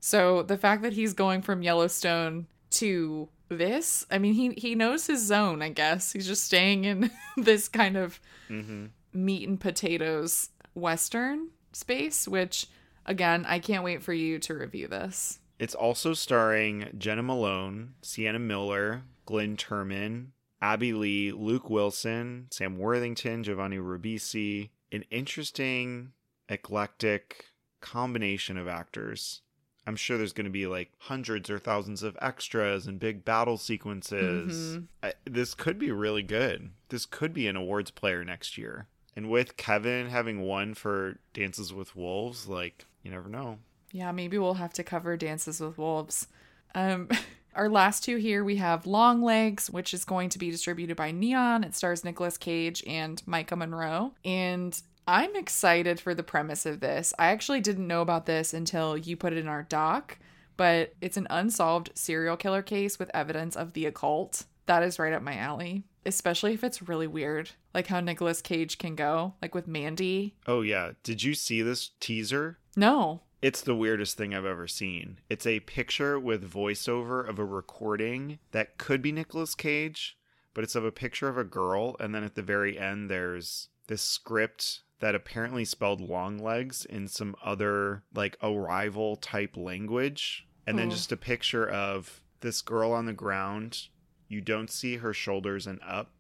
So the fact that he's going from Yellowstone to this, I mean, he he knows his zone. I guess he's just staying in this kind of hmm meat and potatoes western space. Which, again, I can't wait for you to review this. It's also starring Jena Malone, Sienna Miller, Glynn Turman, Abbey Lee, Luke Wilson, Sam Worthington, Giovanni Ribisi. An interesting, eclectic combination of actors. I'm sure there's going to be like hundreds or thousands of extras and big battle sequences. Mhm. I, this could be really good. This could be an awards player next year. And with Kevin having won for Dances with Wolves, like, you never know. Yeah, maybe we'll have to cover Dances with Wolves. Um, our last two here we have Longlegs, which is going to be distributed by Neon. It stars Nicolas Cage and Maika Monroe. And I'm excited for the premise of this. I actually didn't know about this until you put it in our doc, but it's an unsolved serial killer case with evidence of the occult. That is right up my alley, especially if it's really weird, like how Nicolas Cage can go, like with Mandy. Oh, yeah. Did you see this teaser? No. It's the weirdest thing I've ever seen. It's a picture with voiceover of a recording that could be Nicolas Cage, but it's of a picture of a girl. And then at the very end, there's this script that apparently spelled long legs in some other, like, arrival type language. And then Oh. just a picture of this girl on the ground. You don't see her shoulders and up.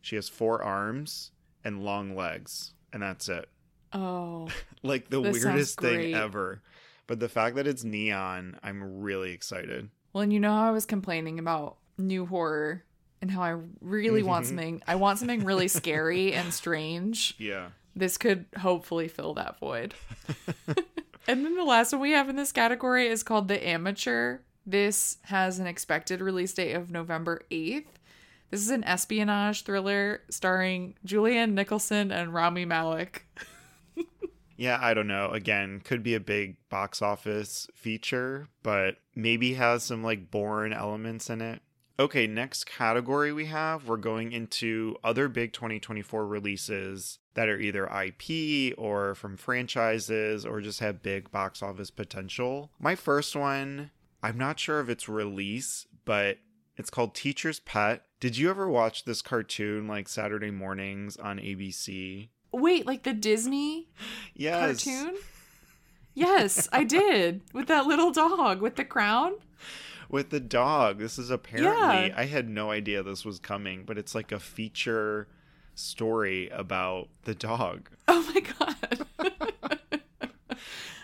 She has four arms and long legs. And that's it Oh. like the weirdest thing ever. But the fact that it's neon, I'm really excited. Well, and you know how I was complaining about new horror and how I really want something. I want something really scary and strange. Yeah. This could hopefully fill that void. and then the last one we have in this category is called The Amateur. This has an expected release date of November 8th. This is an espionage thriller starring Julianne Nicholson and Rami Malek. Yeah, I don't know. Again, could be a big box office feature, but maybe has some like boring elements in it. Okay, next category we have, we're going into other big 2024 releases that are either IP or from franchises or just have big box office potential. My first one, I'm not sure of its release, but it's called Teacher's Pet. Did you ever watch this cartoon like Saturday mornings on ABC? Wait, like the Disney Yes. cartoon? Yes, I did. With that little dog with the crown. with the dog. This is apparently Yeah. I had no idea this was coming, but it's like a feature story about the dog. Oh my god.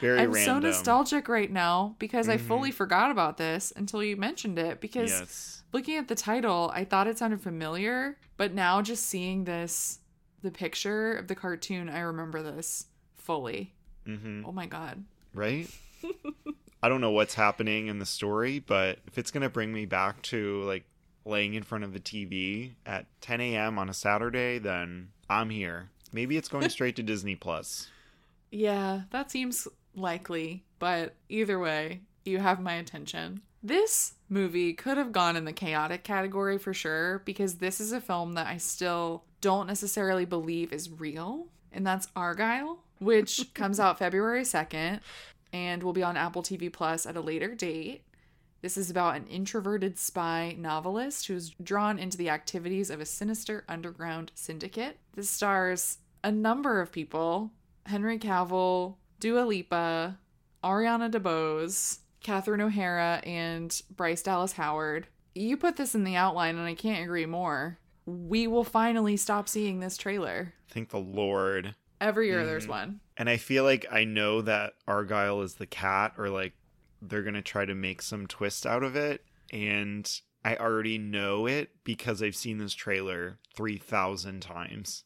Very I'm so nostalgic right now because I Mhm. fully forgot about this until you mentioned it. Because Yes. looking at the title, I thought it sounded familiar, but now just seeing this, the picture of the cartoon, I remember this fully. hmm Oh my god. Right? I don't know what's happening in the story, but if it's going to bring me back to like laying in front of the TV at 10 a.m. on a Saturday, then I'm here. Maybe it's going straight to Disney Plus. Yeah, that seems likely, but either way, you have my attention. This movie could have gone in the chaotic category for sure because this is a film that I still don't necessarily believe is real, and that's Argylle, which comes out February 2nd and will be on Apple TV Plus at a later date. This is about an introverted spy novelist who's drawn into the activities of a sinister underground syndicate. This stars a number of people Henry Cavill, Dua Lipa, Ariana DeBose, Catherine O'Hara, and Bryce Dallas Howard. You put this in the outline, and I can't agree more. We will finally stop seeing this trailer. Thank the Lord. Every year there's Mhm. one. And I feel like I know that Argylle is the cat, or like they're going to try to make some twist out of it. And I already know it because I've seen this trailer 3,000 times.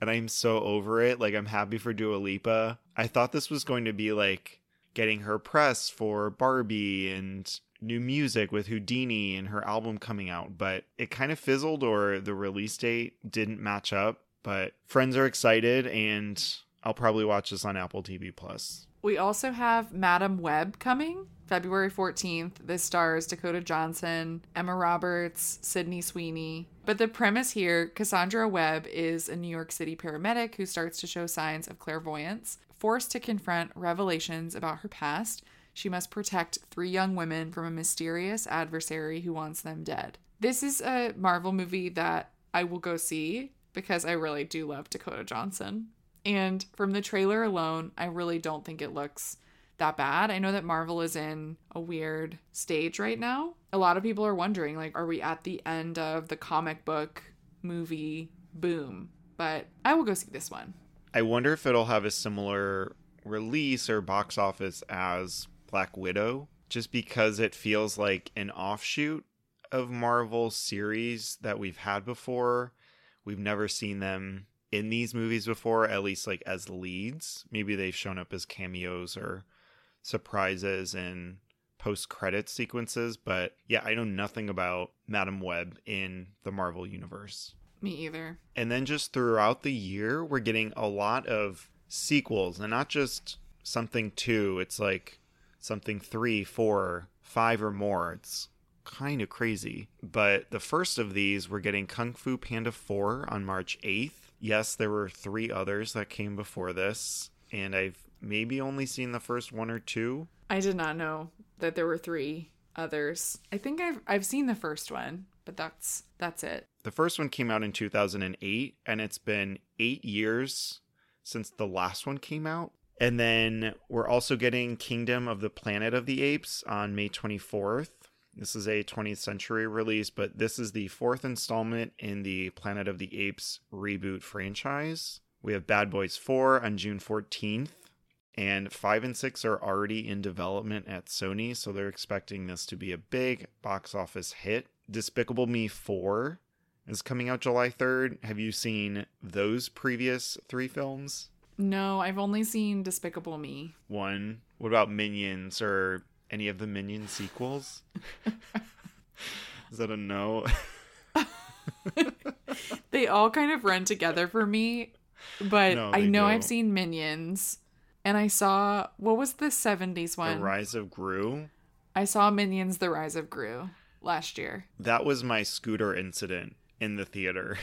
And I'm so over it. Like, I'm happy for Dua Lipa. I thought this was going to be like getting her press for Barbie and new music with Houdini and her album coming out, but it kind of fizzled or the release date didn't match up. But friends are excited and I'll probably watch this on Apple TV Plus. We also have Madame Web coming February 14th. This stars Dakota Johnson, Emma Roberts, Sydney Sweeney. But the premise here Cassandra Webb is a New York City paramedic who starts to show signs of clairvoyance. Forced to confront revelations about her past, she must protect three young women from a mysterious adversary who wants them dead. This is a Marvel movie that I will go see because I really do love Dakota Johnson. And from the trailer alone, I really don't think it looks that bad. I know that Marvel is in a weird stage right now. A lot of people are wondering like are we at the end of the comic book movie boom? But I will go see this one. I wonder if it'll have a similar release or box office as Black Widow, just because it feels like an offshoot of Marvel series that we've had before. We've never seen them in these movies before, at least like as leads. Maybe they've shown up as cameos or surprises in post credit sequences, but yeah, I know nothing about Madame Web in the Marvel universe. Me either. And then just throughout the year, we're getting a lot of sequels and not just something two, it's like something three, four, five, or more. It's kind of crazy. But the first of these, we're getting Kung Fu Panda 4 on March 8th. Yes, there were three others that came before this, and I've maybe only seen the first one or two. I did not know that there were three others. I think I've I've seen the first one, but that's that's it. The first one came out in 2008, and it's been eight years since the last one came out. And then we're also getting Kingdom of the Planet of the Apes on May 24th. This is a 20th century release, but this is the fourth installment in the Planet of the Apes reboot franchise. We have Bad Boys 4 on June 14th, and 5 and 6 are already in development at Sony, so they're expecting this to be a big box office hit. Despicable Me 4 is coming out July 3rd. Have you seen those previous three films? No, I've only seen Despicable Me. One. What about Minions or any of the Minion sequels? is that a no? They all kind of run together for me, but No, I know do. I've seen Minions. And I saw what was the 70s the one? Rise of Gru. I saw Minions The Rise of Gru last year. That was my scooter incident in the theater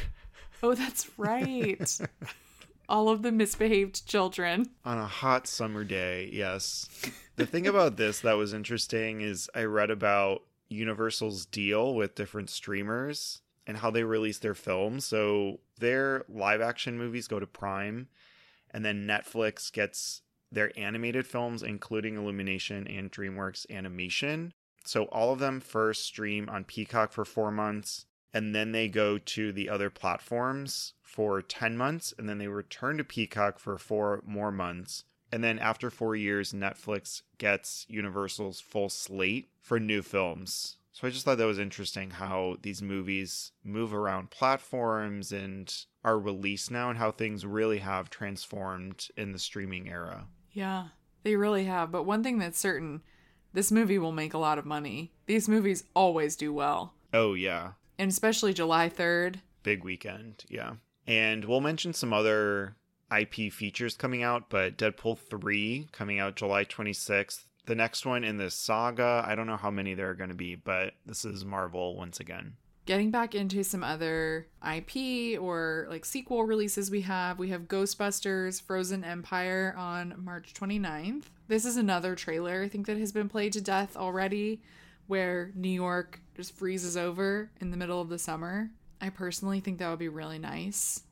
Oh, that's right. all of the misbehaved children. on a hot summer day. Yes. The thing about this that was interesting is I read about Universal's deal with different streamers and how they release their films. So their live action movies go to Prime, and then Netflix gets their animated films, including Illumination and DreamWorks Animation. So all of them first stream on Peacock for four months, and then they go to the other platforms for 10 months, and then they return to Peacock for four more months. And then after four years, Netflix gets Universal's full slate for new films. So I just thought that was interesting how these movies move around platforms and are released now, and how things really have transformed in the streaming era. Yeah, they really have. But one thing that's certain this movie will make a lot of money. These movies always do well. Oh, yeah. and especially July 3rd. Big weekend, yeah. And we'll mention some other IP features coming out, but Deadpool 3 coming out July 26th. The next one in this saga, I don't know how many there are going to be, but this is Marvel once again. Getting back into some other IP or like sequel releases we have, we have Ghostbusters Frozen Empire on March 29th. This is another trailer I think that has been played to death already where New York just freezes over in the middle of the summer. I personally think that would be really nice.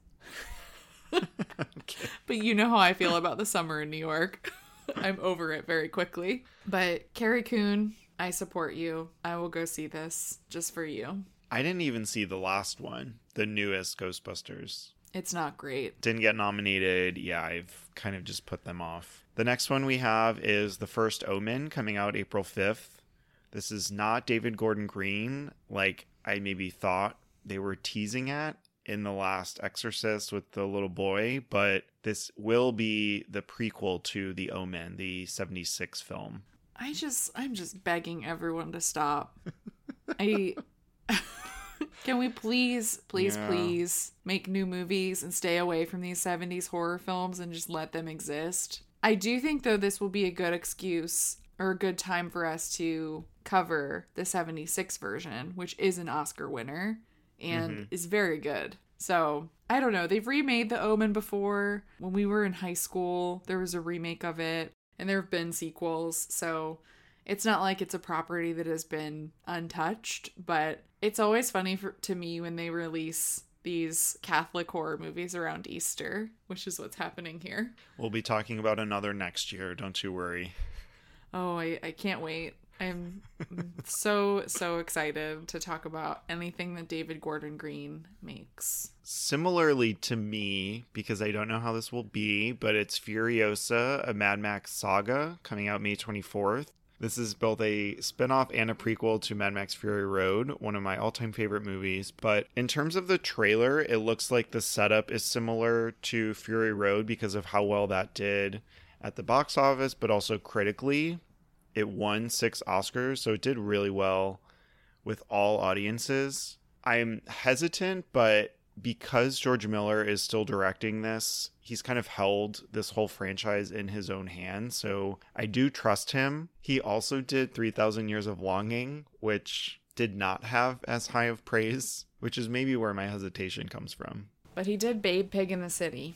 okay. But you know how I feel about the summer in New York. I'm over it very quickly. But Carrie Coon, I support you. I will go see this just for you. I didn't even see the last one, the newest Ghostbusters. It's not great. Didn't get nominated. Yeah, I've kind of just put them off. The next one we have is The First Omen coming out April 5th. This is not David Gordon Green like I maybe thought they were teasing at in the last Exorcist with the little boy, but this will be the prequel to The Omen, the 76 film. I just I'm just begging everyone to stop. I Can we please, please, yeah. please make new movies and stay away from these 70s horror films and just let them exist? I do think, though, this will be a good excuse or a good time for us to cover the 76 version, which is an Oscar winner and mm-hmm. is very good. So, I don't know. They've remade The Omen before. When we were in high school, there was a remake of it, and there have been sequels. So, it's not like it's a property that has been untouched, but it's always funny for, to me when they release these Catholic horror movies around Easter, which is what's happening here. We'll be talking about another next year, don't you worry. Oh, I, I can't wait. I'm so, so excited to talk about anything that David Gordon Green makes. Similarly to me, because I don't know how this will be, but it's Furiosa, a Mad Max saga coming out May 24th. This is both a spin-off and a prequel to Mad Max Fury Road, one of my all-time favorite movies. But in terms of the trailer, it looks like the setup is similar to Fury Road because of how well that did at the box office, but also critically. It won six Oscars, so it did really well with all audiences. I'm hesitant, but because George Miller is still directing this, he's kind of held this whole franchise in his own hands. So I do trust him. He also did 3000 Years of Longing, which did not have as high of praise, which is maybe where my hesitation comes from. But he did Babe Pig in the City,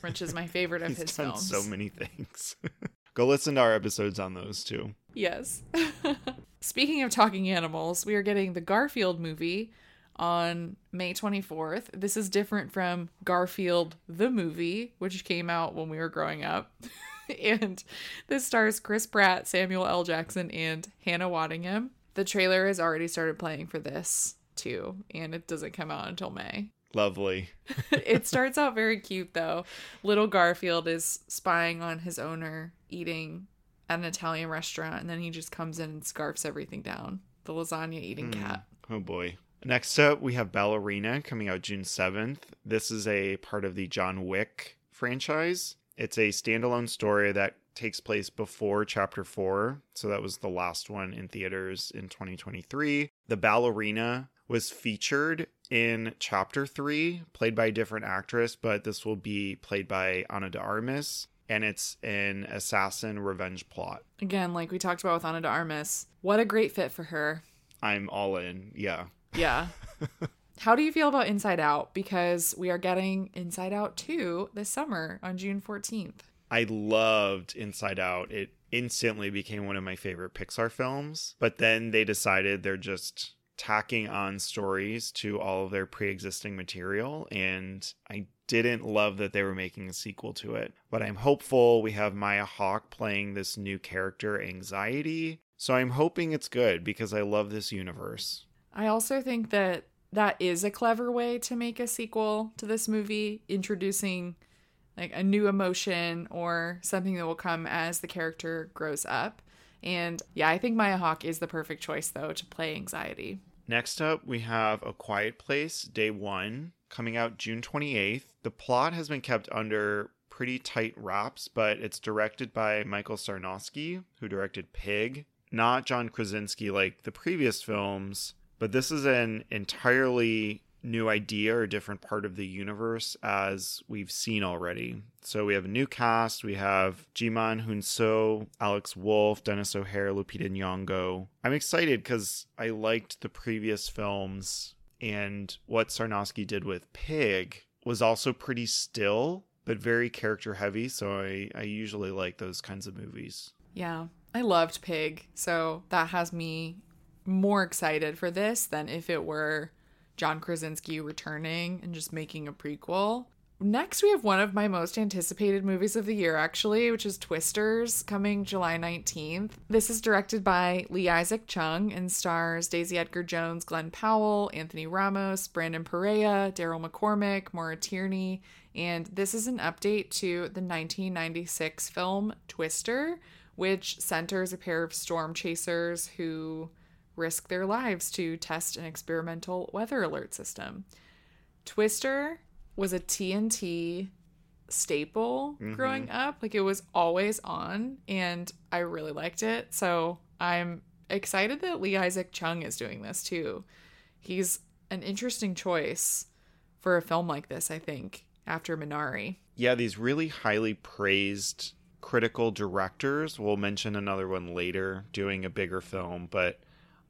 which is my favorite of he's his done films. So many things. Go listen to our episodes on those too. Yes. Speaking of talking animals, we are getting the Garfield movie on May 24th. This is different from Garfield the movie, which came out when we were growing up. and this stars Chris Pratt, Samuel L. Jackson, and Hannah Waddingham. The trailer has already started playing for this too, and it doesn't come out until May. Lovely. it starts out very cute though. Little Garfield is spying on his owner eating at an Italian restaurant, and then he just comes in and scarfs everything down. The lasagna eating mm. cat. Oh boy. Next up, we have Ballerina coming out June 7th. This is a part of the John Wick franchise. It's a standalone story that takes place before chapter 4. So that was the last one in theaters in 2023. The Ballerina was featured in chapter 3, played by a different actress, but this will be played by Ana de Armas and it's an assassin revenge plot. Again, like we talked about with Ana de Armas, what a great fit for her. I'm all in. Yeah. Yeah. How do you feel about Inside Out? Because we are getting Inside Out 2 this summer on June 14th. I loved Inside Out. It instantly became one of my favorite Pixar films. But then they decided they're just tacking on stories to all of their pre existing material. And I didn't love that they were making a sequel to it. But I'm hopeful we have Maya Hawke playing this new character, Anxiety. So I'm hoping it's good because I love this universe. I also think that that is a clever way to make a sequel to this movie, introducing like a new emotion or something that will come as the character grows up. And yeah, I think Maya Hawke is the perfect choice though to play anxiety. Next up, we have A Quiet Place Day 1 coming out June 28th. The plot has been kept under pretty tight wraps, but it's directed by Michael Sarnoski, who directed Pig, not John Krasinski like the previous films, But this is an entirely new idea or different part of the universe as we've seen already. So we have a new cast. We have Djimon Hounsou, Alex Wolff, Denis O'Hare, Lupita Nyong'o. I'm excited because I liked the previous films and what Sarnoski did with Pig was also pretty still but very character heavy. So I, I usually like those kinds of movies. Yeah, I loved Pig. So that has me more excited for this than if it were John Krasinski returning and just making a prequel. Next, we have one of my most anticipated movies of the year, actually, which is Twisters, coming July 19th. This is directed by Lee Isaac Chung and stars Daisy Edgar Jones, Glen Powell, Anthony Ramos, Brandon Perea, Daryl McCormack, Maura Tierney, and this is an update to the 1996 film Twister, which centers a pair of storm chasers who risk their lives to test an experimental weather alert system. Twister was a TNT staple mm-hmm. growing up. Like it was always on, and I really liked it. So I'm excited that Lee Isaac Chung is doing this too. He's an interesting choice for a film like this, I think, after Minari. Yeah, these really highly praised critical directors. We'll mention another one later doing a bigger film, but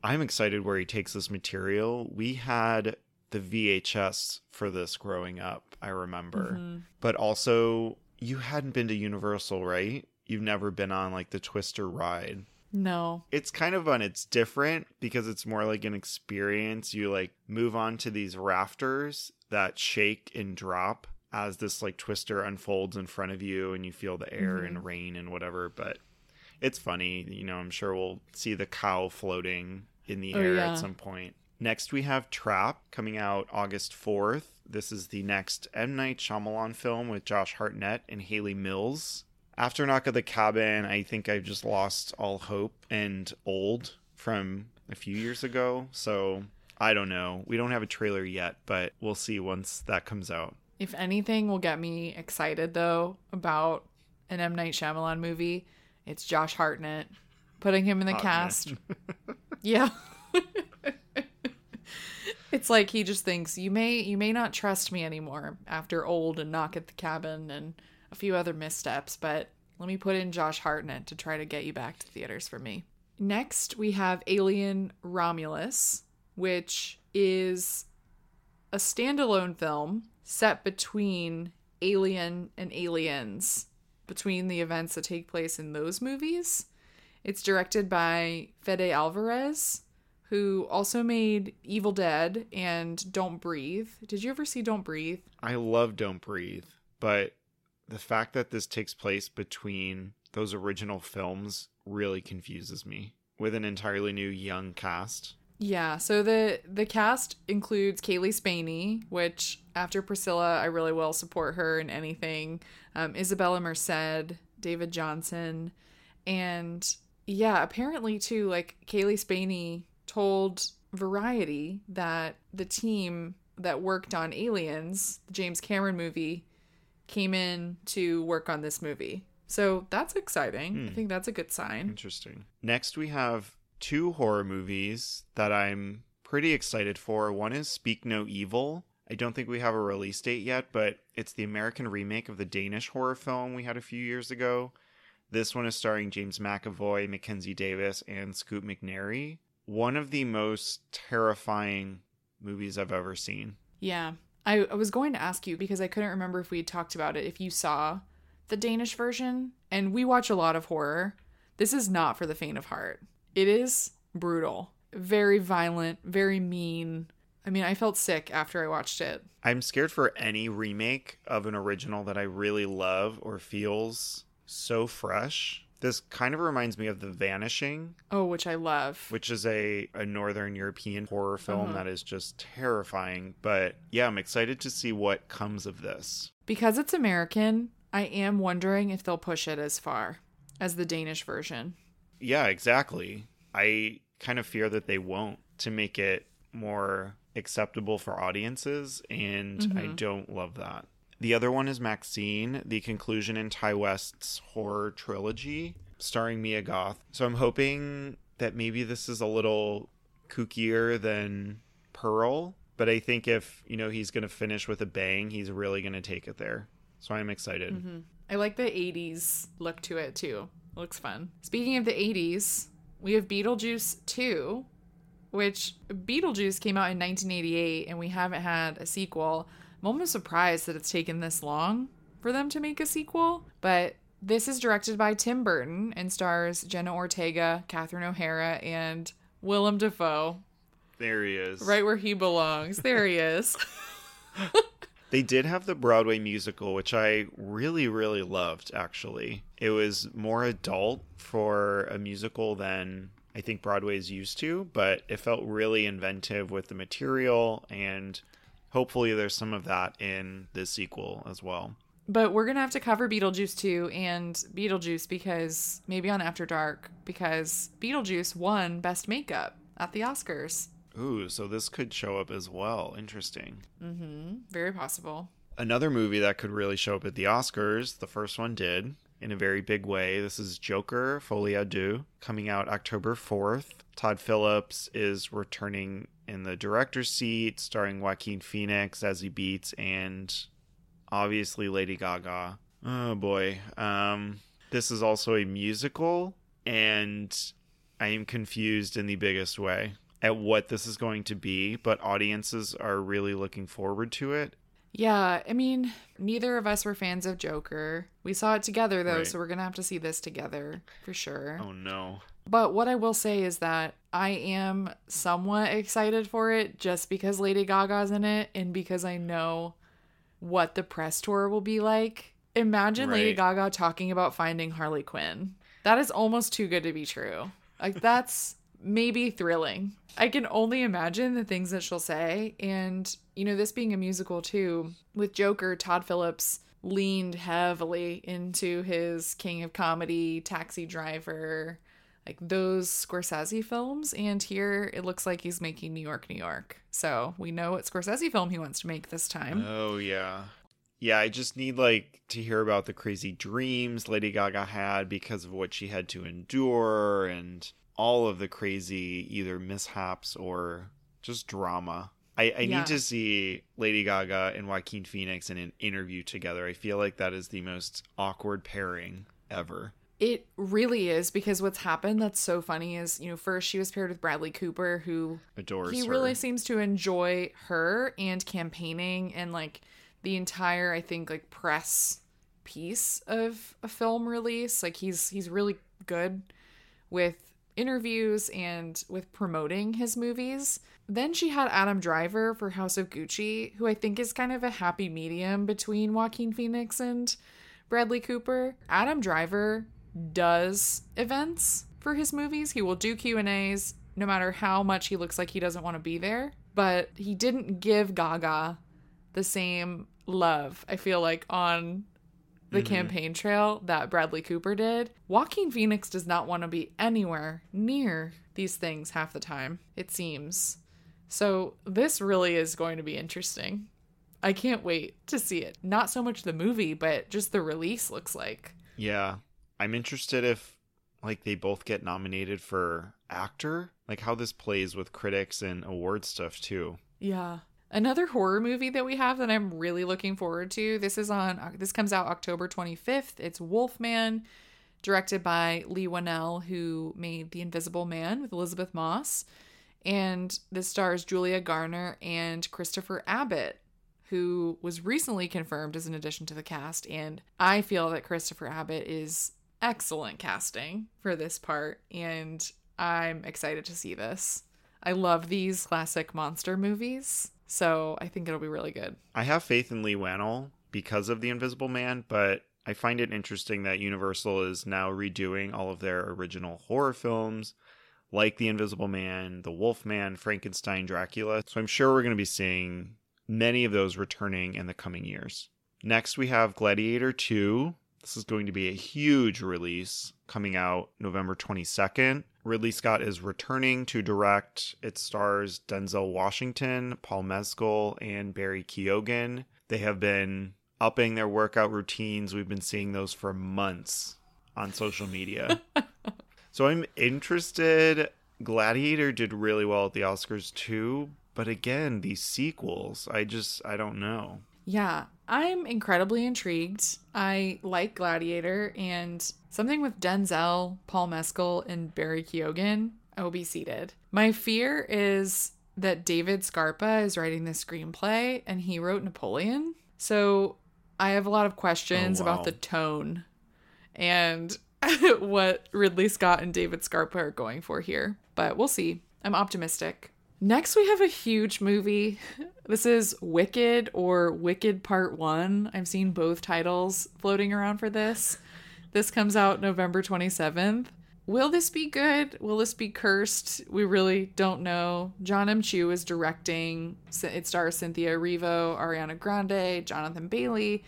I'm excited where he takes this material. We had the VHS for this growing up, I remember. Mm-hmm. But also, you hadn't been to Universal, right? You've never been on like the Twister ride. No. It's kind of fun. It's different because it's more like an experience. You like move on to these rafters that shake and drop as this like twister unfolds in front of you and you feel the air mm-hmm. and rain and whatever. But it's funny. You know, I'm sure we'll see the cow floating in the oh, air yeah. at some point. Next, we have Trap coming out August 4th. This is the next M. Night Shyamalan film with Josh Hartnett and Hayley Mills. After Knock at the Cabin, I think I've just lost all hope and old from a few years ago. So I don't know. We don't have a trailer yet, but we'll see once that comes out. If anything will get me excited though about an M. Night Shyamalan movie, it's Josh Hartnett. Putting him in the cast. yeah. It's like he just thinks you may you may not trust me anymore after old and knock at the cabin and a few other missteps, but let me put in Josh Hartnett to try to get you back to theaters for me. Next, we have Alien Romulus, which is a standalone film set between Alien and Aliens, between the events that take place in those movies. It's directed by Fede Alvarez, who also made Evil Dead and Don't Breathe. Did you ever see Don't Breathe? I love Don't Breathe, but the fact that this takes place between those original films really confuses me with an entirely new young cast. Yeah, so the the cast includes Cailee Spaeny, which after Priscilla, I really will support her in anything. Um, Isabella Merced, David Jonsson, and yeah, apparently too, like Cailee Spaeny told Variety that the team that worked on Aliens, the James Cameron movie, came in to work on this movie. So that's exciting. Hmm. I think that's a good sign. Interesting. Next, we have two horror movies that I'm pretty excited for. One is Speak No Evil. I don't think we have a release date yet, but it's the American remake of the Danish horror film we had a few years ago. This one is starring James McAvoy, Mackenzie Davis, and Scoot McNairy one of the most terrifying movies I've ever seen. Yeah. I, I was going to ask you because I couldn't remember if we had talked about it, if you saw the Danish version. And we watch a lot of horror. This is not for the faint of heart. It is brutal, very violent, very mean. I mean, I felt sick after I watched it. I'm scared for any remake of an original that I really love or feels so fresh this kind of reminds me of The Vanishing. Oh, which I love. Which is a, a Northern European horror film uh-huh. that is just terrifying. But yeah, I'm excited to see what comes of this. Because it's American, I am wondering if they'll push it as far as the Danish version. Yeah, exactly. I kind of fear that they won't to make it more acceptable for audiences. And mm-hmm. I don't love that. The other one is Maxine, the conclusion in Ti West's horror trilogy, starring Mia Goth. So I'm hoping that maybe this is a little kookier than Pearl, but I think if, you know, he's going to finish with a bang, he's really going to take it there. So I'm excited. Mm-hmm. I like the 80s look to it too. It looks fun. Speaking of the 80s, we have Beetlejuice 2, which Beetlejuice came out in 1988 and we haven't had a sequel. I'm almost surprised that it's taken this long for them to make a sequel, but this is directed by Tim Burton and stars Jenna Ortega, Catherine O'Hara, and Willem Dafoe. There he is. Right where he belongs. There he is. they did have the Broadway musical, which I really, really loved, actually. It was more adult for a musical than I think Broadway is used to, but it felt really inventive with the material, and hopefully there's some of that in this sequel as well. But we're gonna have to cover Beetlejuice too, and Beetlejuice because maybe on After Dark because Beetlejuice won Best Makeup at the Oscars. Ooh, so this could show up as well. Interesting. Mm-hmm. Very possible. Another movie that could really show up at the Oscars. The first one did in a very big way. This is Joker Folie à Deux coming out October 4th. Todd Phillips is returning in the director's seat, starring Joaquin Phoenix as he beats and obviously Lady Gaga. Oh boy. Um, this is also a musical, and I am confused in the biggest way at what this is going to be, but audiences are really looking forward to it. Yeah, I mean, neither of us were fans of Joker. We saw it together though, Right. so we're going to have to see this together for sure. Oh no. But what I will say is that I am somewhat excited for it just because Lady Gaga's in it and because I know what the press tour will be like. Imagine Lady Gaga talking about finding Harley Quinn. That is almost too good to be true. Like, that's maybe thrilling. I can only imagine the things that she'll say. And, you know, this being a musical too, with Joker, Todd Phillips leaned heavily into his King of Comedy, Taxi Driver, like those Scorsese films. And here it looks like he's making New York, New York. So we know what Scorsese film he wants to make this time. Oh yeah. Yeah, I just need like to hear about the crazy dreams Lady Gaga had because of what she had to endure and all of the crazy either mishaps or just drama. I, I Yeah. need to see Lady Gaga and Joaquin Phoenix in an interview together. I feel like that is the most awkward pairing ever. It really is because what's happened that's so funny is, you know, first she was paired with Bradley Cooper, who Adores he her. really seems to enjoy her and campaigning and like the entire, I think, like press piece of a film release. Like he's he's really good with interviews and with promoting his movies. Then she had Adam Driver for House of Gucci, who I think is kind of a happy medium between Joaquin Phoenix and Bradley Cooper. Adam Driver does events for his movies. He will do Q&As no matter how much he looks like he doesn't want to be there, but he didn't give Gaga the same love, I feel like on the mm-hmm. campaign trail that Bradley Cooper did. Joaquin Phoenix does not want to be anywhere near these things half the time, it seems. So this really is going to be interesting. I can't wait to see it. Not so much the movie, but just the release looks like. Yeah. I'm interested if like they both get nominated for actor, like how this plays with critics and award stuff too. Yeah. Another horror movie that we have that I'm really looking forward to. This is on uh, this comes out October 25th. It's Wolfman, directed by Leigh Whannell, who made The Invisible Man with Elisabeth Moss. And this stars Julia Garner and Christopher Abbott, who was recently confirmed as an addition to the cast. And I feel that Christopher Abbott is excellent casting for this part. And I'm excited to see this. I love these classic monster movies, so I think it'll be really good. I have faith in Leigh Whannell because of The Invisible Man, but I find it interesting that Universal is now redoing all of their original horror films, like The Invisible Man, The Wolf Man, Frankenstein, Dracula. So I'm sure we're going to be seeing many of those returning in the coming years. Next, we have Gladiator 2. This is going to be a huge release coming out November 22nd. Ridley Scott is returning to direct. It stars Denzel Washington, Paul Mescal, and Barry Keoghan. They have been upping their workout routines. We've been seeing those for months on social media. so I'm interested. Gladiator did really well at the Oscars too, but again, these sequels, I just I don't know. Yeah, I'm incredibly intrigued. I like Gladiator and something with Denzel, Paul Mescal, and Barry Keoghan. I will be seated. My fear is that David Scarpa is writing this screenplay and he wrote Napoleon. So I have a lot of questions Oh, wow. about the tone and what Ridley Scott and David Scarpa are going for here. But we'll see. I'm optimistic. Next, we have a huge movie. This is Wicked or Wicked Part 1. I've seen both titles floating around for this. This comes out November 27th. Will this be good? Will this be cursed? We really don't know. John M. Chu is directing. It stars Cynthia Erivo, Ariana Grande, Jonathan Bailey,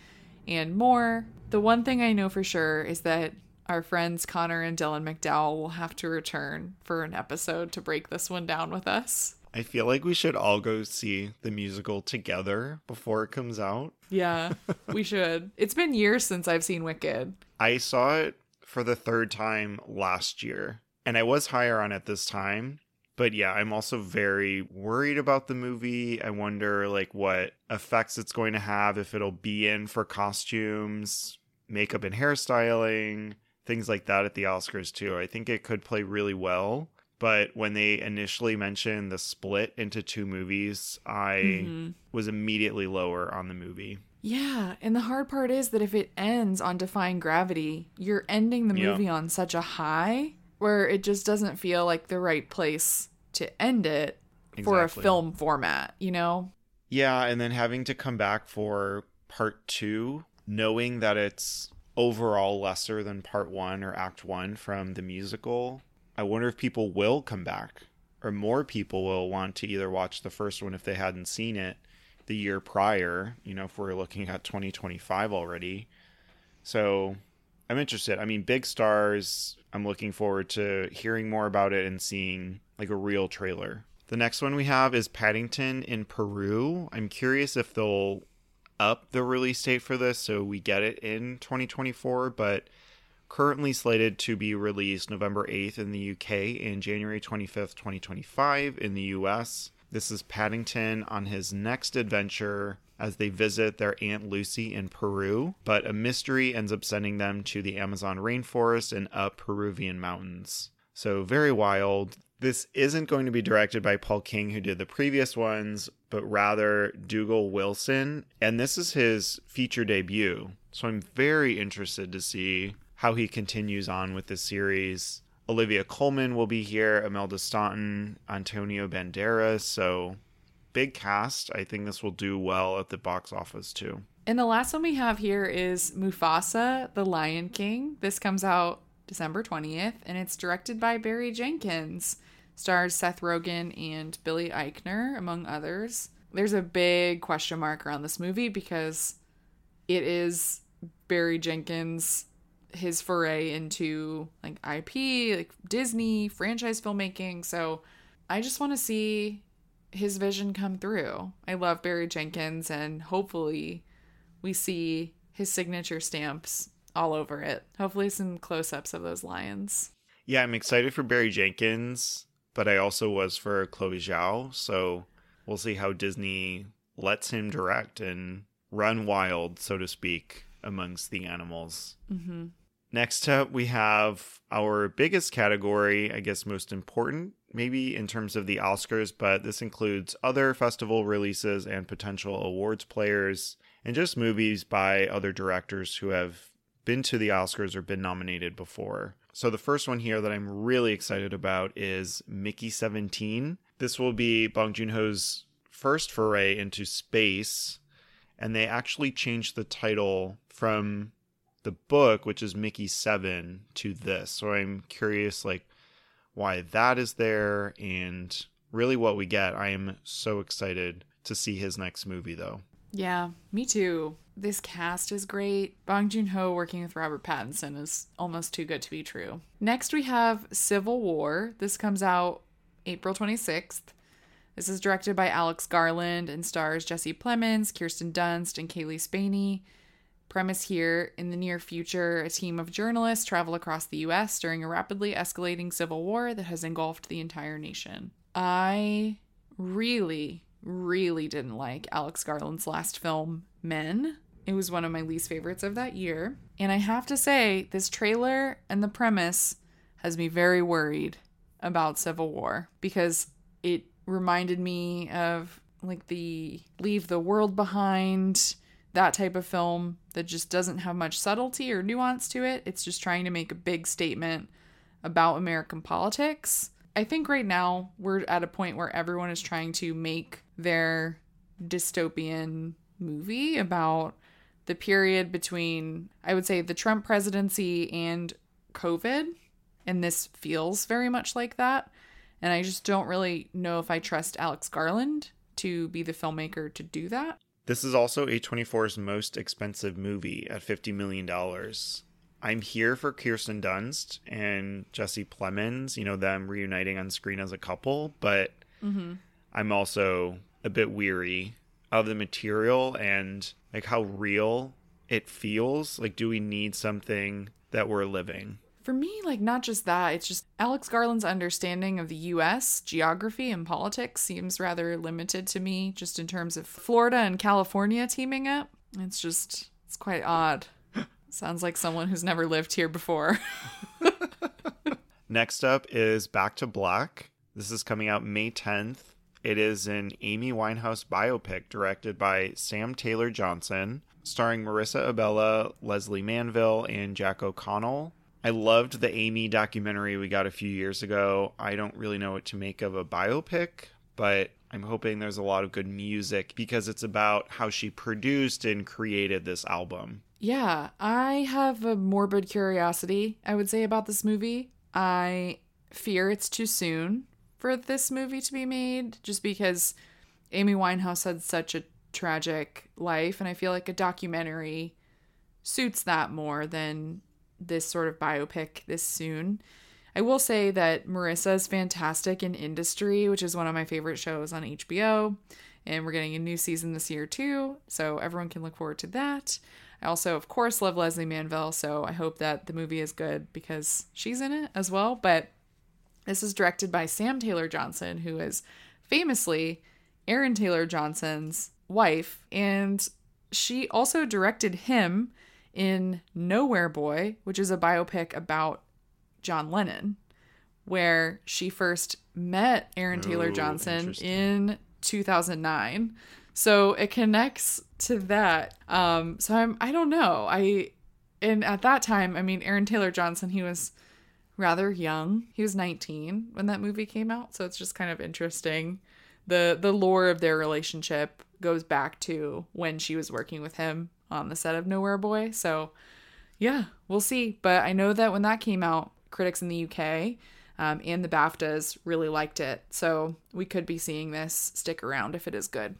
and more. The one thing I know for sure is that our friends Connor and Dylan McDowell will have to return for an episode to break this one down with us. I feel like we should all go see the musical together before it comes out. Yeah, we should. It's been years since I've seen Wicked. I saw it for the third time last year, and I was higher on it this time. But yeah, I'm also very worried about the movie. I wonder like what effects it's going to have if it'll be in for costumes, makeup and hairstyling, things like that at the Oscars too. I think it could play really well. But when they initially mentioned the split into two movies, I Mhm. was immediately lower on the movie. Yeah, and the hard part is that if it ends on Defying Gravity, you're ending the Yeah. movie on such a high where it just doesn't feel like the right place to end it for a film format, you know? Yeah, and then having to come back for part two, knowing that it's overall lesser than part one or act one from the musical, I wonder if people will come back or more people will want to either watch the first one if they hadn't seen it the year prior, you know, if we're looking at 2025 already. So I'm interested. I mean, big stars. I'm looking forward to hearing more about it and seeing like a real trailer. The next one we have is Paddington in Peru. I'm curious if they'll up the release date for this so we get it in 2024, but currently slated to be released November 8th in the UK and January 25th, 2025 in the US. This is Paddington on his next adventure as they visit their Aunt Lucy in Peru, but a mystery ends up sending them to the Amazon rainforest and up Peruvian mountains. So, very wild. This isn't going to be directed by Paul King, who did the previous ones, but rather Dougal Wilson. And this is his feature debut. So, I'm very interested to see how he continues on with this series. Olivia Colman will be here, Imelda Staunton, Antonio Banderas. So, big cast. I think this will do well at the box office too. And the last one we have here is Mufasa, the Lion King. This comes out December 20th, and it's directed by Barry Jenkins. Stars Seth Rogen and Billy Eichner, among others. There's a big question mark around this movie because it is Barry Jenkins, his foray into like IP, like Disney, franchise filmmaking. So I just want to see his vision come through. I love Barry Jenkins, and hopefully we see his signature stamps all over it. Hopefully, some close ups of those lions. Yeah, I'm excited for Barry Jenkins, but I also was for Chloe Zhao. So we'll see how Disney lets him direct and run wild, so to speak, amongst the animals. Mm-hmm. Next up, we have our biggest category, I guess most important, maybe in terms of the Oscars, but this includes other festival releases and potential awards players, and just movies by other directors who have been to the Oscars or been nominated before. So the first one here that I'm really excited about is Mickey 17. This will be Bong Joon-ho's first foray into space, and they actually changed the title from the book, which is Mickey 7, to this. So I'm curious, like, why that is there and really what we get. I am so excited to see his next movie, though. Yeah, me too. This cast is great. Bong Joon Ho working with Robert Pattinson is almost too good to be true. Next, we have Civil War. This comes out April 26th. This is directed by Alex Garland and stars Jesse Plemons, Kirsten Dunst, and Cailee Spaeny. Premise here in the near future, a team of journalists travel across the US during a rapidly escalating civil war that has engulfed the entire nation. I really, really didn't like Alex Garland's last film, Men. It was one of my least favorites of that year. And I have to say, this trailer and the premise has me very worried about Civil War because it reminded me of like the Leave the World Behind, that type of film that just doesn't have much subtlety or nuance to it. It's just trying to make a big statement about American politics. I think right now we're at a point where everyone is trying to make their dystopian movie about the period between, I would say, the Trump presidency and COVID. And this feels very much like that. And I just don't really know if I trust Alex Garland to be the filmmaker to do that. This is also A24's most expensive movie at $50 million. I'm here for Kirsten Dunst and Jesse Plemons, you know, them reuniting on screen as a couple, but mm-hmm. I'm also a bit weary of the material and like how real it feels. Like, do we need something that we're living? For me, like, not just that, it's just Alex Garland's understanding of the US geography and politics seems rather limited to me, just in terms of Florida and California teaming up. It's just, it's quite odd. Sounds like someone who's never lived here before. Next up is Back to Black. This is coming out May 10th. It is an Amy Winehouse biopic directed by Sam Taylor Johnson, starring Marisa Abela, Lesley Manville, and Jack O'Connell. I loved the Amy documentary we got a few years ago. I don't really know what to make of a biopic, but I'm hoping there's a lot of good music because it's about how she produced and created this album. Yeah, I have a morbid curiosity, I would say, about this movie. I fear it's too soon for this movie to be made just because Amy Winehouse had such a tragic life and I feel like a documentary suits that more than this sort of biopic this soon. I will say that Marisa is fantastic in Industry, which is one of my favorite shows on HBO, and we're getting a new season this year too, so everyone can look forward to that. I also, of course, love Lesley Manville, so I hope that the movie is good because she's in it as well. But this is directed by Sam Taylor Johnson, who is famously Aaron Taylor Johnson's wife, and she also directed him in Nowhere Boy, which is a biopic about John Lennon, where she first met Aaron Taylor Johnson in 2009. So it connects to that. Um, so I'm I don't know. I and at that time, I mean Aaron Taylor Johnson, he was rather young. He was 19 when that movie came out, so it's just kind of interesting. The the lore of their relationship goes back to when she was working with him on the set of Nowhere Boy. So, yeah, we'll see. But I know that when that came out, critics in the UK um, and the BAFTAs really liked it. So, we could be seeing this stick around if it is good.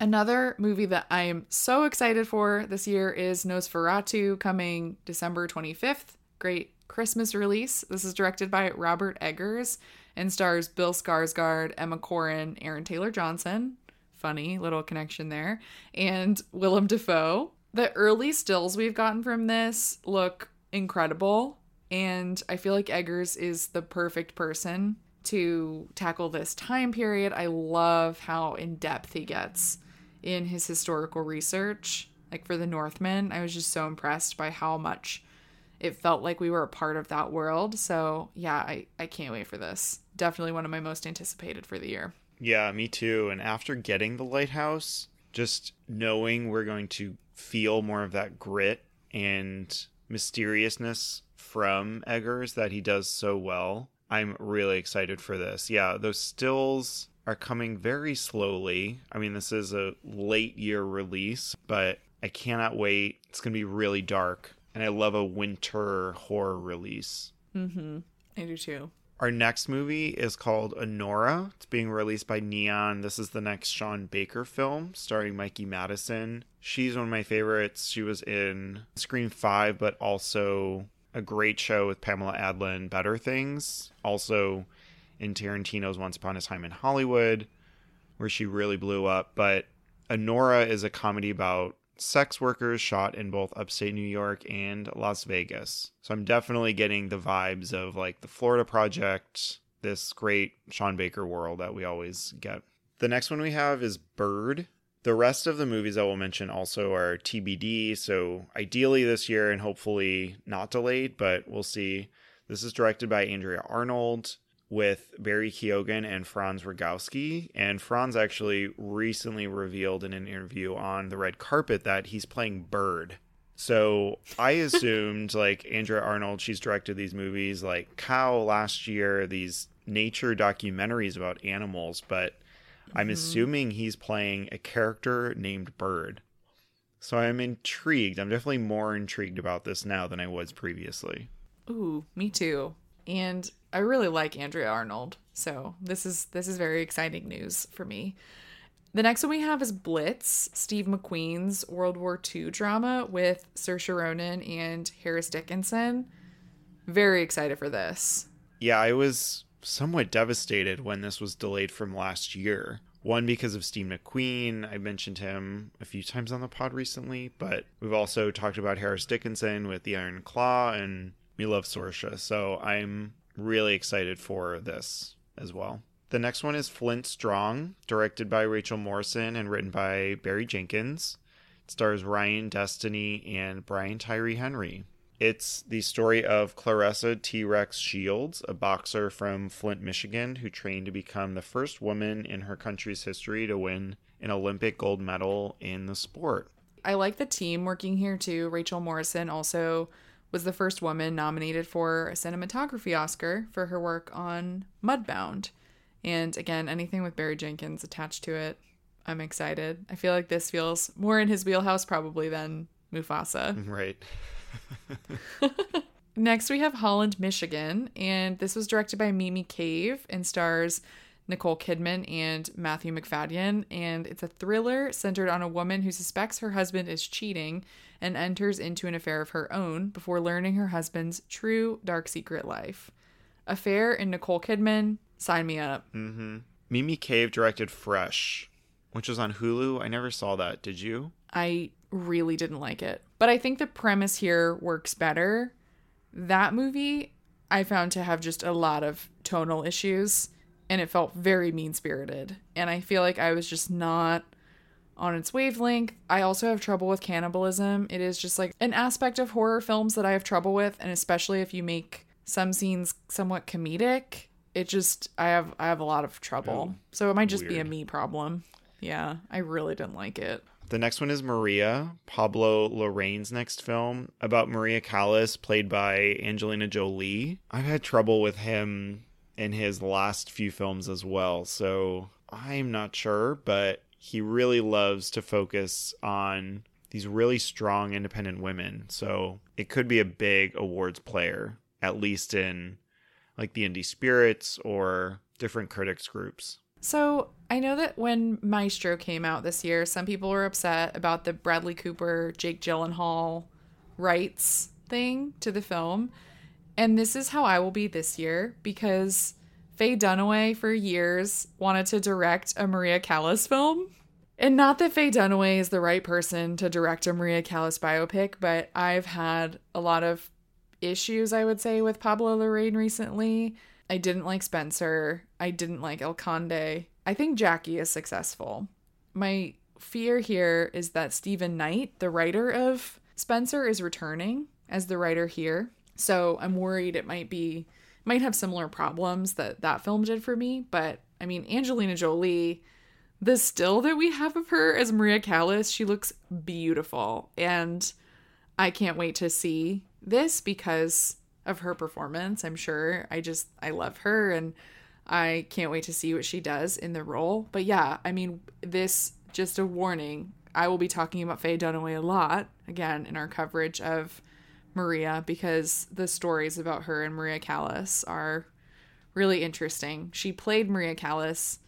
Another movie that I am so excited for this year is Nosferatu coming December 25th. Great Christmas release. This is directed by Robert Eggers and stars Bill Skarsgård, Emma Corrin, Aaron Taylor Johnson. Funny little connection there. And Willem Dafoe. The early stills we've gotten from this look incredible. And I feel like Eggers is the perfect person to tackle this time period. I love how in depth he gets in his historical research. Like for the Northmen, I was just so impressed by how much it felt like we were a part of that world. So yeah, I, I can't wait for this. Definitely one of my most anticipated for the year. Yeah, me too. And after getting the lighthouse, just knowing we're going to feel more of that grit and mysteriousness from Eggers that he does so well. I'm really excited for this. Yeah, those stills are coming very slowly. I mean, this is a late year release, but I cannot wait. It's going to be really dark and I love a winter horror release. Mm-hmm. I do too. Our next movie is called Anora. It's being released by Neon. This is the next Sean Baker film starring Mikey Madison. She's one of my favorites. She was in Scream 5, but also a great show with Pamela Adlon, Better Things. Also in Tarantino's Once Upon a Time in Hollywood, where she really blew up. But Anora is a comedy about sex workers shot in both upstate New York and Las Vegas. So I'm definitely getting the vibes of like the Florida Project, this great Sean Baker world that we always get. The next one we have is Bird. The rest of the movies I will mention also are TBD, so ideally this year and hopefully not delayed, but we'll see. This is directed by Andrea Arnold with Barry Keoghan and Franz Rogowski. And Franz actually recently revealed in an interview on the red carpet that he's playing Bird. So I assumed like Andrea Arnold, she's directed these movies like Cow last year, these nature documentaries about animals, but I'm mm-hmm. assuming he's playing a character named Bird. So I'm intrigued. I'm definitely more intrigued about this now than I was previously. Ooh, me too. And I really like Andrea Arnold. So this is this is very exciting news for me. The next one we have is Blitz, Steve McQueen's World War II drama with Saoirse Ronan and Harris Dickinson. Very excited for this. Yeah, I was somewhat devastated when this was delayed from last year. One because of Steve McQueen. I mentioned him a few times on the pod recently, but we've also talked about Harris Dickinson with The Iron Claw, and we love Saoirse. So I'm really excited for this as well. The next one is Flint Strong, directed by Rachel Morrison and written by Barry Jenkins. It stars Ryan Destiny and Brian Tyree Henry. It's the story of Claressa T Rex Shields, a boxer from Flint, Michigan, who trained to become the first woman in her country's history to win an Olympic gold medal in the sport. I like the team working here too. Rachel Morrison also was the first woman nominated for a cinematography Oscar for her work on Mudbound. And again, anything with Barry Jenkins attached to it, I'm excited. I feel like this feels more in his wheelhouse probably than Mufasa. Right. Next, we have Holland, Michigan, and this was directed by Mimi Cave and stars Nicole Kidman and Matthew Macfadyen. And it's a thriller centered on a woman who suspects her husband is cheating and enters into an affair of her own before learning her husband's true dark secret life. Affair in Nicole Kidman, sign me up. Mm-hmm. Mimi Cave directed Fresh, which was on Hulu. I never saw that. Did you? I really didn't like it. But I think the premise here works better. That movie I found to have just a lot of tonal issues and it felt very mean spirited. And I feel like I was just not on its wavelength. I also have trouble with cannibalism. It is just like an aspect of horror films that I have trouble with, and especially if you make some scenes somewhat comedic, it just I have I have a lot of trouble. Oh, so it might just weird. be a me problem. Yeah, I really didn't like it. The next one is Maria, Pablo Larraín's next film about Maria Callas, played by Angelina Jolie. I've had trouble with him in his last few films as well, so I'm not sure, but he really loves to focus on these really strong independent women. So it could be a big awards player, at least in like the indie spirits or different critics groups. So I know that when Maestro came out this year, some people were upset about the Bradley Cooper, Jake Gyllenhaal rights thing to the film. And this is how I will be this year because Faye Dunaway for years wanted to direct a Maria Callas film. And not that Faye Dunaway is the right person to direct a Maria Callas biopic, but I've had a lot of issues, I would say, with Pablo Larraín recently. I didn't like Spencer. I didn't like El Conde. I think Jackie is successful. My fear here is that Stephen Knight, the writer of Spencer, is returning as the writer here. So I'm worried it might be might have similar problems that that film did for me, but I mean Angelina Jolie, the still that we have of her as Maria Callas, she looks beautiful and I can't wait to see this because of her performance. I'm sure. I just I love her and I can't wait to see what she does in the role. But yeah, I mean, this just a warning. I will be talking about Faye Dunaway a lot again in our coverage of Maria because the stories about her and Maria Callas are really interesting. She played Maria Callas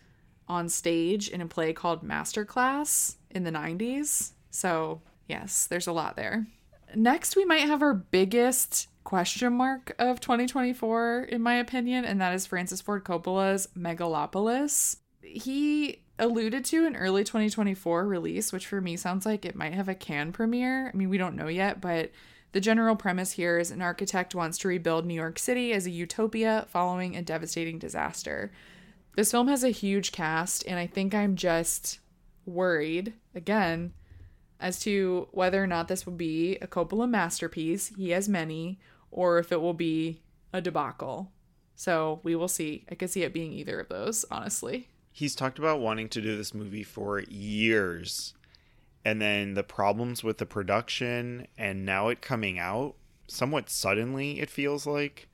on stage in a play called Masterclass in the 90s. So, yes, there's a lot there. Next, we might have our biggest question mark of 2024, in my opinion, and that is Francis Ford Coppola's Megalopolis. He alluded to an early 2024 release, which for me sounds like it might have a can premiere. I mean, we don't know yet, but the general premise here is an architect wants to rebuild New York City as a utopia following a devastating disaster. This film has a huge cast, and I think I'm just worried, again, as to whether or not this will be a Coppola masterpiece. He has many, or if it will be a debacle. So we will see. I could see it being either of those, honestly. He's talked about wanting to do this movie for years. And then the problems with the production and now it coming out somewhat suddenly, it feels like.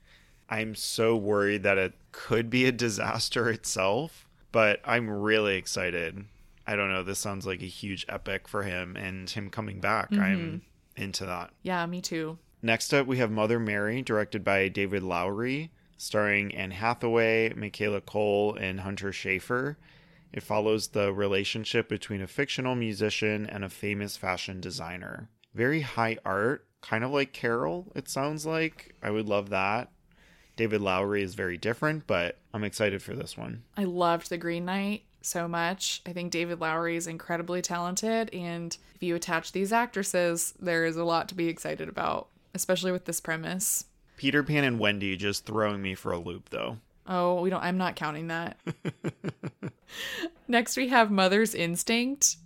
I'm so worried that it could be a disaster itself, but I'm really excited. I don't know. This sounds like a huge epic for him and him coming back. Mm-hmm. I'm into that. Yeah, me too. Next up, we have Mother Mary, directed by David Lowery, starring Anne Hathaway, Michaela Coel and Hunter Schafer. It follows the relationship between a fictional musician and a famous fashion designer. Very high art, kind of like Carol, it sounds like. I would love that. David Lowery is very different, but I'm excited for this one. I loved The Green Knight so much. I think David Lowery is incredibly talented, and if you attach these actresses, there is a lot to be excited about, especially with this premise. Peter Pan and Wendy just throwing me for a loop, though. Oh, we don't. I'm not counting that. Next, we have Mother's Instinct.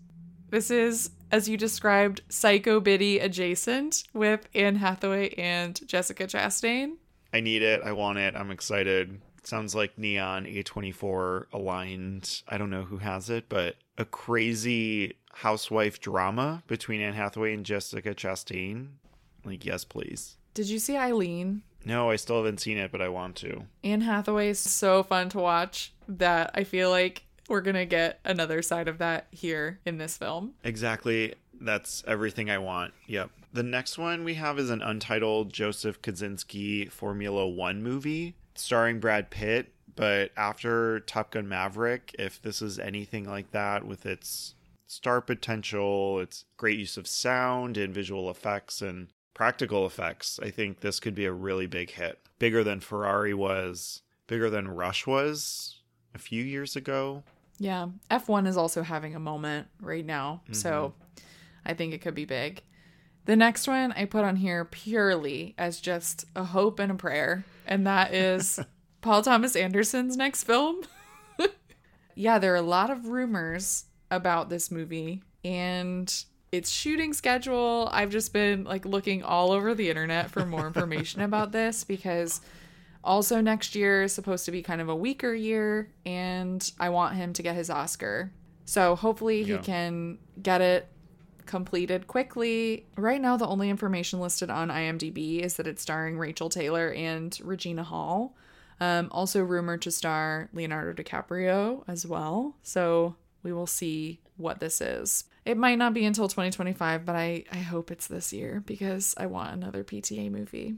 This is, as you described, Psycho Biddy adjacent with Anne Hathaway and Jessica Chastain. I need it. I want it. I'm excited. sounds like Neon A24 aligned. I don't know who has it, but a crazy housewife drama between Anne Hathaway and Jessica Chastain. Like, yes, please. Did you see Eileen? No, I still haven't seen it, but I want to. Anne Hathaway is so fun to watch that I feel like we're going to get another side of that here in this film. Exactly. That's everything I want. Yep. The next one we have is an untitled Joseph Kosinski Formula One movie starring Brad Pitt. But after Top Gun Maverick, if this is anything like that with its star potential, its great use of sound and visual effects and practical effects, I think this could be a really big hit. Bigger than Ferrari was, bigger than Rush was a few years ago. Yeah. F1 is also having a moment right now. Mm-hmm. So I think it could be big. The next one I put on here purely as just a hope and a prayer, and that is Paul Thomas Anderson's next film. yeah, there are a lot of rumors about this movie, and its shooting schedule. I've just been like looking all over the internet for more information about this because also next year is supposed to be kind of a weaker year and I want him to get his Oscar. So hopefully he yeah. can get it completed quickly. Right now the only information listed on IMDb is that it's starring Rachel Taylor and Regina Hall. Um, also rumored to star Leonardo DiCaprio as well. So we will see what this is. It might not be until 2025, but I, I hope it's this year because I want another PTA movie.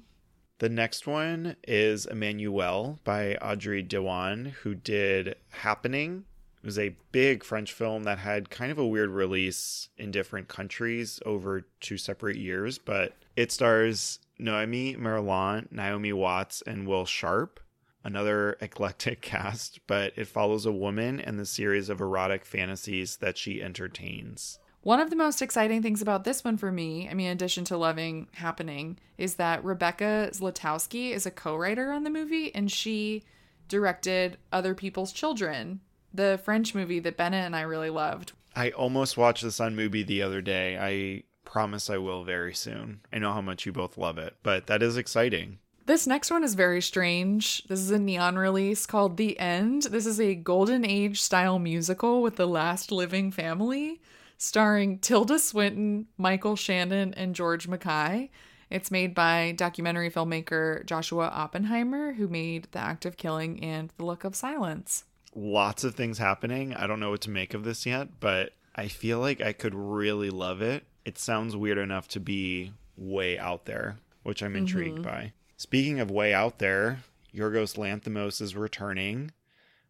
The next one is Emmanuelle by Audrey Diwan, who did Happening. It was a big French film that had kind of a weird release in different countries over two separate years, but it stars Noémie Merlant, Naomi Watts, and Will Sharpe another eclectic cast, but it follows a woman and the series of erotic fantasies that she entertains. One of the most exciting things about this one for me, I mean, in addition to loving Happening, is that Rebecca Zlotowski is a co writer on the MUBI and she directed Other People's Children, the French movie that Bennett and I really loved. I almost watched this on movie the other day. I promise I will very soon. I know how much you both love it, but that is exciting. This next one is very strange. This is a neon release called The End. This is a golden age style musical with the last living family, starring Tilda Swinton, Michael Shannon, and George Mackay. It's made by documentary filmmaker Joshua Oppenheimer, who made The Act of Killing and The Look of Silence. Lots of things happening. I don't know what to make of this yet, but I feel like I could really love it. It sounds weird enough to be way out there, which I'm intrigued mm-hmm. by. Speaking of way out there, Yorgos Lanthimos is returning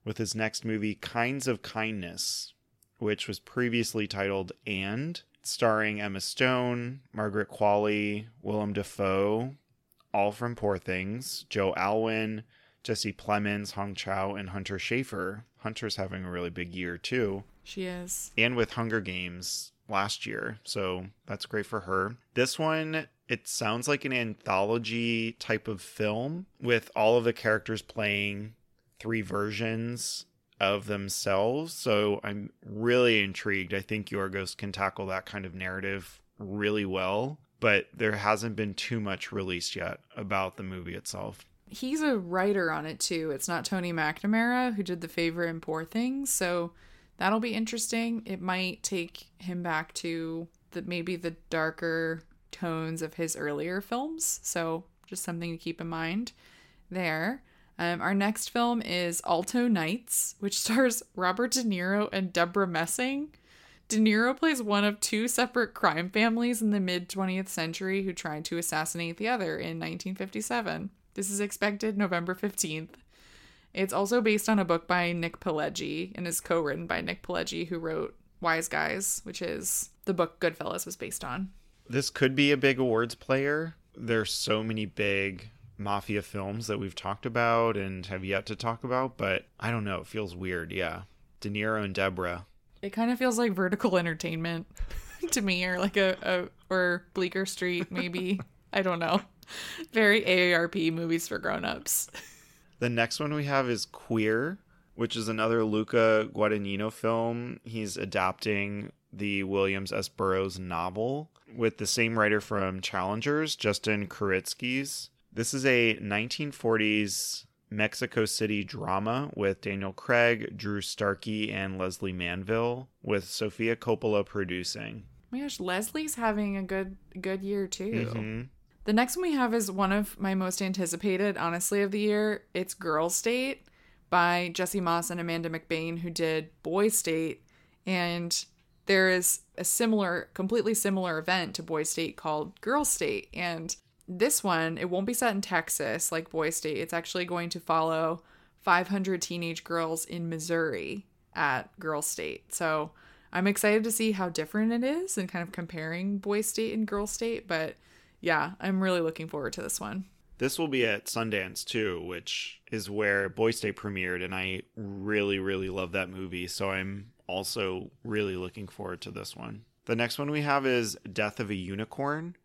with his next movie, Kinds of Kindness, which was previously titled And, starring Emma Stone, Margaret Qualley, Willem Dafoe, all from Poor Things, Joe Alwyn, Jesse Plemons, Hong Chau, and Hunter Schafer. Hunter's having a really big year too. She is. and with Hunger Games last year. So that's great for her. This one, it sounds like an anthology type of film with all of the characters playing three versions of themselves. So I'm really intrigued. I think Yorgos can tackle that kind of narrative really well, but there hasn't been too much released yet about the movie itself. He's a writer on it too. It's not Tony McNamara who did The Favor and Poor Things, so that'll be interesting. It might take him back to the maybe the darker tones of his earlier films. So just something to keep in mind there. Um, our next film is Alto Knights, which stars Robert De Niro and Debra Messing. De Niro plays one of two separate crime families in the mid 20th century who tried to assassinate the other in 1957. This is expected November 15th. It's also based on a book by Nick Pileggi and is co written by Nick Pileggi, who wrote Wise Guys, which is the book Goodfellas was based on. This could be a big awards player. There's so many big mafia films that we've talked about and have yet to talk about, but I don't know. It feels weird. Yeah. De Niro and Deborah. It kind of feels like vertical entertainment to me, or like a, a or Bleecker Street, maybe. I don't know. Very AARP movies for grown-ups. The next one we have is Queer, which is another Luca Guadagnino film. He's adapting the Williams S. Burroughs novel with the same writer from Challengers, Justin Kuritzkes. This is a 1940s Mexico City drama with Daniel Craig, Drew Starkey, and Lesley Manville, with Sofia Coppola producing. Oh my gosh, Lesley's having a good good year too. Mhm. The next one we have is one of my most anticipated, honestly, of the year. It's Girl State by Jesse Moss and Amanda McBaine, who did Boy State. And there is a similar, completely similar event to Boy State called Girl State. And this one, it won't be set in Texas like Boy State. It's actually going to follow 500 teenage girls in Missouri at Girl State. So I'm excited to see how different it is and kind of comparing Boy State and Girl State. But yeah, I'm really looking forward to this one. This will be at Sundance too, which is where Boy State premiered, and I really, really love that movie. So I'm also really looking forward to this one. The next one we have is Death of a Unicorn,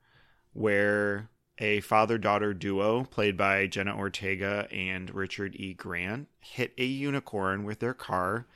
where a father daughter duo played by Jenna Ortega and Richard E. Grant hit a unicorn with their car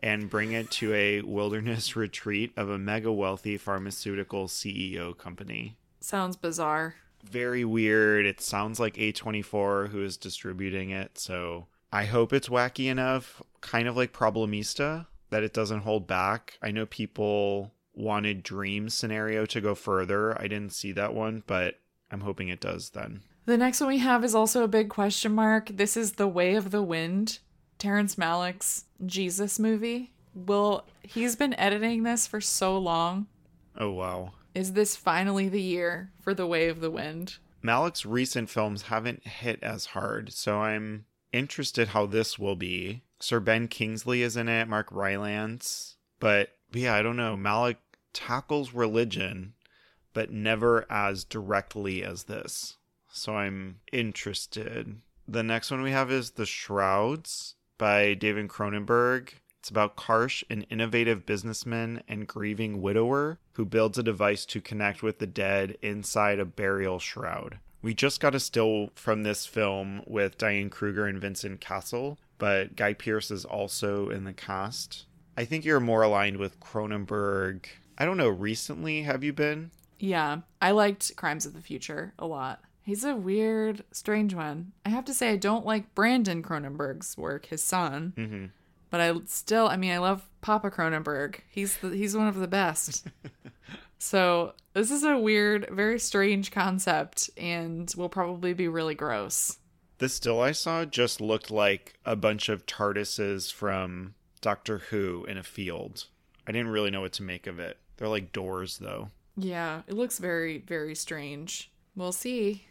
and bring it to a wilderness retreat of a mega wealthy pharmaceutical CEO company Sounds bizarre. very weird. It sounds like A24 who is distributing it. So I hope it's wacky enough, kind of like Problemista, that it doesn't hold back. I know people wanted Dream scenario to go further. I didn't see that one, but I'm hoping it does then. The next one we have is also a big question mark. This is The Way of the Wind, Terrence Malick's Jesus movie. Will he's been editing this for so long. Oh, wow. Is this finally the year for The Way of the Wind? Malick's recent films haven't hit as hard, so I'm interested how this will be. Sir Ben Kingsley is in it, Mark Rylance, but, yeah, I don't know. Malick tackles religion, but never as directly as this. So I'm interested. The next one we have is The Shrouds by David Cronenberg. It's about Karsh, an innovative businessman and grieving widower who builds a device to connect with the dead inside a burial shroud. We just got a still from this film with Diane Kruger and Vincent Cassel, but Guy Pearce is also in the cast. I think you're more aligned with Cronenberg. I don't know, recently have you been? Yeah, I liked Crimes of the Future a lot. He's a weird, strange one. I have to say, I don't like Brandon Cronenberg's work, his son. Mm-hmm. But I still, I mean, I love Papa Cronenberg. He's the, he's one of the best. so this is a weird, very strange concept, and will probably be really gross. The still I saw just looked like a bunch of TARDISes from Doctor Who in a field. I didn't really know what to make of it. They're like doors, though. Yeah, it looks very, very strange. We'll see.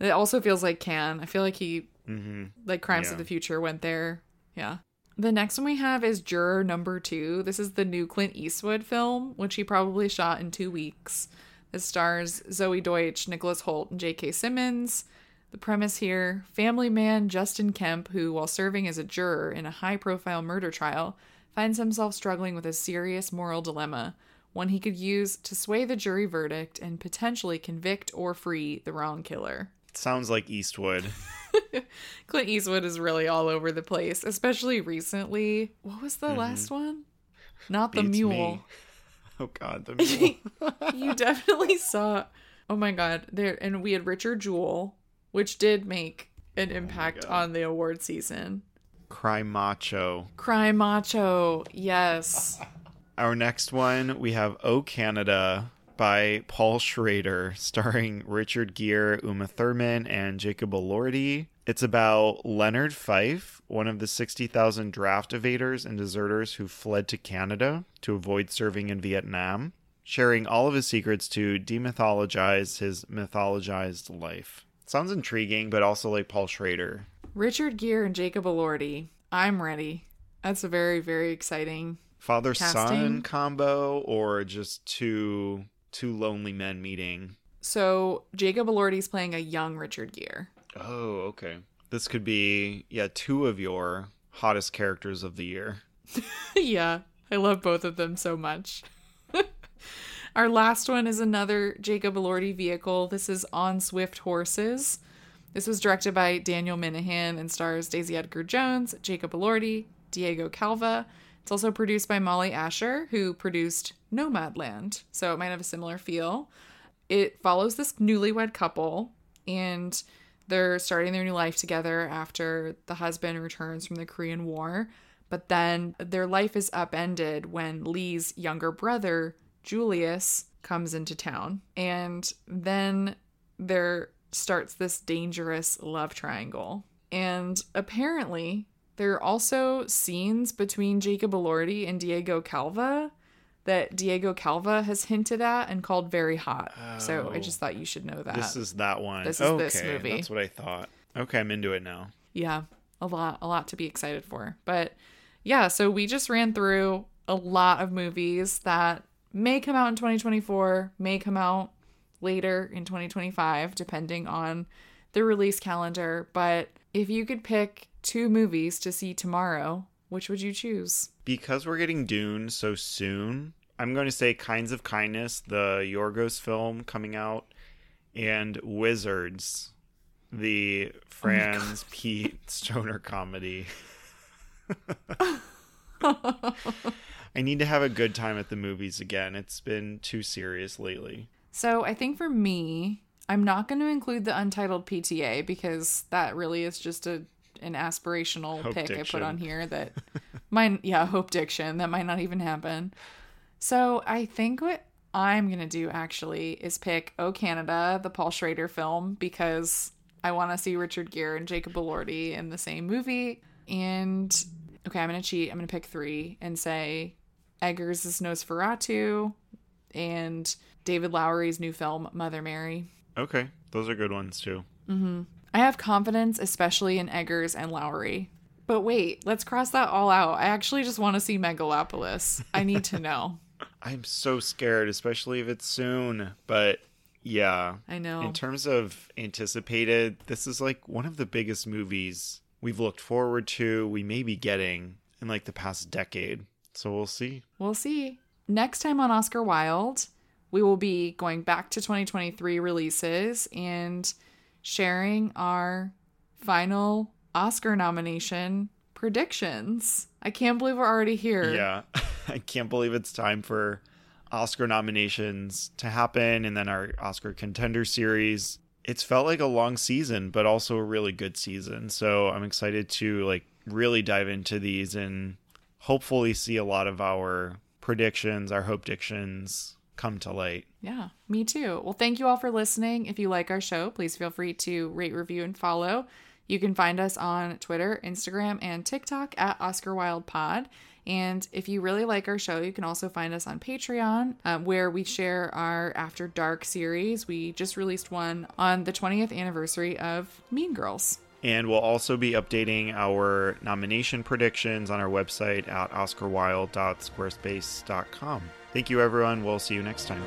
It also feels like Cannes. I feel like he, Mm-hmm. like Crimes Yeah. of the Future, went there. Yeah. The next one we have is Juror Number Two. This is the new Clint Eastwood film, which he probably shot in two weeks. This stars Zoey Deutch, Nicholas Hoult, and J.K. Simmons. The premise here family man Justin Kemp, who, while serving as a juror in a high profile murder trial, finds himself struggling with a serious moral dilemma, one he could use to sway the jury verdict and potentially convict or free the wrong killer. Sounds like Eastwood. Clint Eastwood is really all over the place, especially recently. What was the mm-hmm. last one? Not the Beats mule. me. Oh God, the mule. you definitely saw. Oh my god, there and we had Richard Jewell, which did make an oh impact God. on the award season. Cry Macho. Cry Macho, yes. Our next one, we have O Canada by Paul Schrader, starring Richard Gere, Uma Thurman, and Jacob Elordi. It's about Leonard Fife, one of the 60,000 draft evaders and deserters who fled to Canada to avoid serving in Vietnam, sharing all of his secrets to demythologize his mythologized life. Sounds intriguing, but also like Paul Schrader. Richard Gere and Jacob Elordi. I'm ready. That's a very very exciting. father son combo or just two two lonely men meeting. So Jacob Elordi's playing a young Richard Gere. Oh, okay. This could be yeah, two of your hottest characters of the year. yeah, I love both of them so much. Our last one is another Jacob Elordi vehicle. This is On Swift Horses. This was directed by Daniel Minahan and stars Daisy Edgar Jones, Jacob Elordi, Diego Calva. It's also produced by Mollye Asher, who produced Nomadland, so it might have a similar feel. It follows this newlywed couple, and they're starting their new life together after the husband returns from the Korean War. But then their life is upended when Lee's younger brother, Julius, comes into town. And then there starts this dangerous love triangle. And apparently, there are also scenes between Jacob Elordi and Diego Calva that Diego Calva has hinted at and called very hot. So I Oh. just thought you should know that. This is that one. This is okay, this movie. That's what I thought. Okay, I'm into it now. yeah a lot a lot to be excited for but yeah so we just ran through a lot of movies that may come out in 2024 may come out later in 2025 depending on the release calendar but if you could pick two movies to see tomorrow which would you choose Because we're getting Dune so soon, I'm going to say Kinds of Kindness, the Yorgos film coming out, and Wizards, the oh Franz Pete Stoner comedy. I need to have a good time at the movies again. It's been too serious lately. so i think for me i'm not going to include the untitled pta because that really is just a an aspirational Hope pick i put on here that mine, yeah hope diction that might not even happen. So i think what i'm to do actually is pick oh canada the paul schrader film because i want to see richard gere and jacob elordi in the same movie. And okay i'm to cheat. I'm to pick three and say eggers' nosferatu and david lowery's new film mother mary. Okay, those are good ones too. Mm-hmm. I have confidence, especially in Eggers and Lowery. But wait, let's cross that all out. I actually just want to see Megalopolis. I need to know. I'm so scared, especially if it's soon. But yeah, I know. in terms of anticipated, this is like one of the biggest movies we've looked forward to, we may be getting in like the past decade. So we'll see. We'll see. Next time on Oscar Wild, we will be going back to 2023 releases and sharing our final Oscar nomination predictions. I can't believe we're already here. Yeah. I can't believe it's time for Oscar nominations to happen and then our Oscar contender series. It's felt like a long season, but also a really good season. So I'm excited to like really dive into these and hopefully see a lot of our predictions, our hope dictions come to light. Yeah, me too. Well, thank you all for listening. If you like our show, please feel free to rate, review, and follow. You can find us on Twitter, Instagram, and TikTok at Oscar Wild Pod. And if you really like our show, you can also find us on Patreon, um, where we share our After Dark series. We just released one on the 20th anniversary of Mean Girls. And we'll also be updating our nomination predictions on our website at oscarwild.squarespace.com. Thank you, everyone. We'll see you next time.